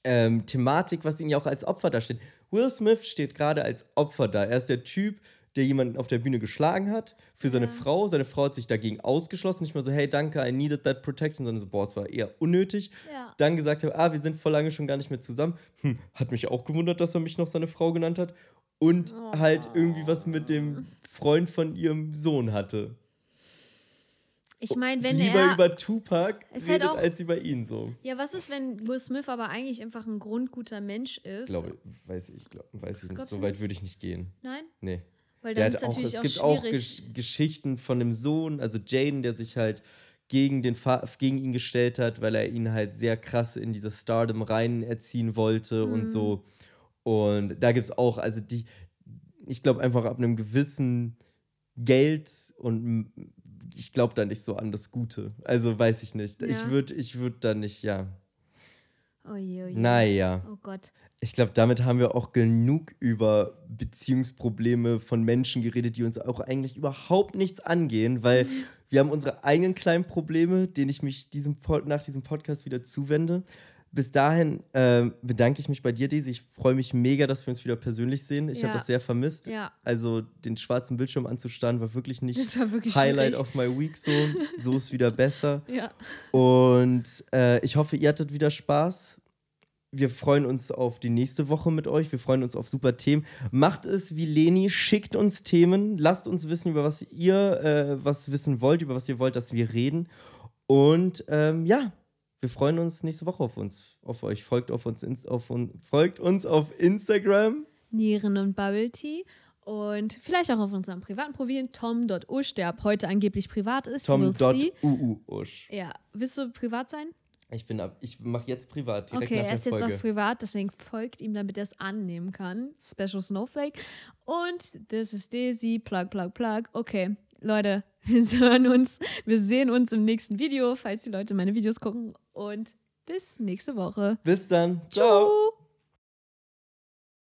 ähm, Thematik, was ihn ja auch als Opfer da steht. Will Smith steht gerade als Opfer da. Er ist der Typ, der jemanden auf der Bühne geschlagen hat für seine Frau. Seine Frau hat sich dagegen ausgeschlossen. Nicht mal so, hey, danke, I needed that protection, sondern so, boah, es war eher unnötig. Ja. Dann gesagt hat, ah, wir sind vor lange schon gar nicht mehr zusammen. Hm, hat mich auch gewundert, dass er mich noch seine Frau genannt hat. Und halt irgendwie was mit dem Freund von ihrem Sohn hatte. Ich meine, wenn Lieber er. über Tupac halt redet auch- als über ihn so. ja, was ist, wenn Will Smith aber eigentlich einfach ein grundguter Mensch ist? Glaube, weiß ich, glaub, weiß ich nicht. So weit würde ich nicht gehen. Nein? Nee. Weil dann ist auch, natürlich es auch, gibt auch. Gesch Geschichten von dem Sohn, also Jaden, der sich halt gegen, den Fa gegen ihn gestellt hat, weil er ihn halt sehr krass in dieses Stardom rein erziehen wollte und Mhm. so. Und da gibt es auch, also die, ich glaube einfach ab einem gewissen Geld und ich glaube da nicht so an das Gute. Also weiß ich nicht. Ich Ja. würde ich würd da nicht, ja. oh je, oh je. Naja. Oh Gott. Ich glaube, damit haben wir auch genug über Beziehungsprobleme von Menschen geredet, die uns auch eigentlich überhaupt nichts angehen, weil wir haben unsere eigenen kleinen Probleme, denen ich mich diesem Pod nach diesem Podcast wieder zuwende. Bis dahin ähm, bedanke ich mich bei dir, Daisy. Ich freue mich mega, dass wir uns wieder persönlich sehen. Ich Ja. habe das sehr vermisst. Ja. Also den schwarzen Bildschirm anzustarren war wirklich nicht Das war wirklich Highlight schwierig. of my week so. So ist wieder besser. Ja. Und äh, ich hoffe, ihr hattet wieder Spaß. Wir freuen uns auf die nächste Woche mit euch. Wir freuen uns auf super Themen. Macht es wie Leni, schickt uns Themen. Lasst uns wissen, über was ihr äh, was wissen wollt, über was ihr wollt, dass wir reden. Und ähm, ja, wir freuen uns nächste Woche auf uns, auf euch. Folgt, auf uns, auf, folgt uns auf Instagram. Nieren und Bubble Tea. Und vielleicht auch auf unserem privaten Profil tom.usch, der ab heute angeblich privat ist. Tom.uuusch. Ja. Willst du privat sein? Ich bin ab, ich mache jetzt privat, direkt Okay, nach er ist jetzt Folge. auf privat, deswegen folgt ihm, damit er es annehmen kann. Special Snowflake. Und this is Daisy, plug, plug, plug. Okay, Leute, wir hören uns, wir sehen uns im nächsten Video, falls die Leute meine Videos gucken. Und bis nächste Woche. Bis dann. Ciao. Tschüss.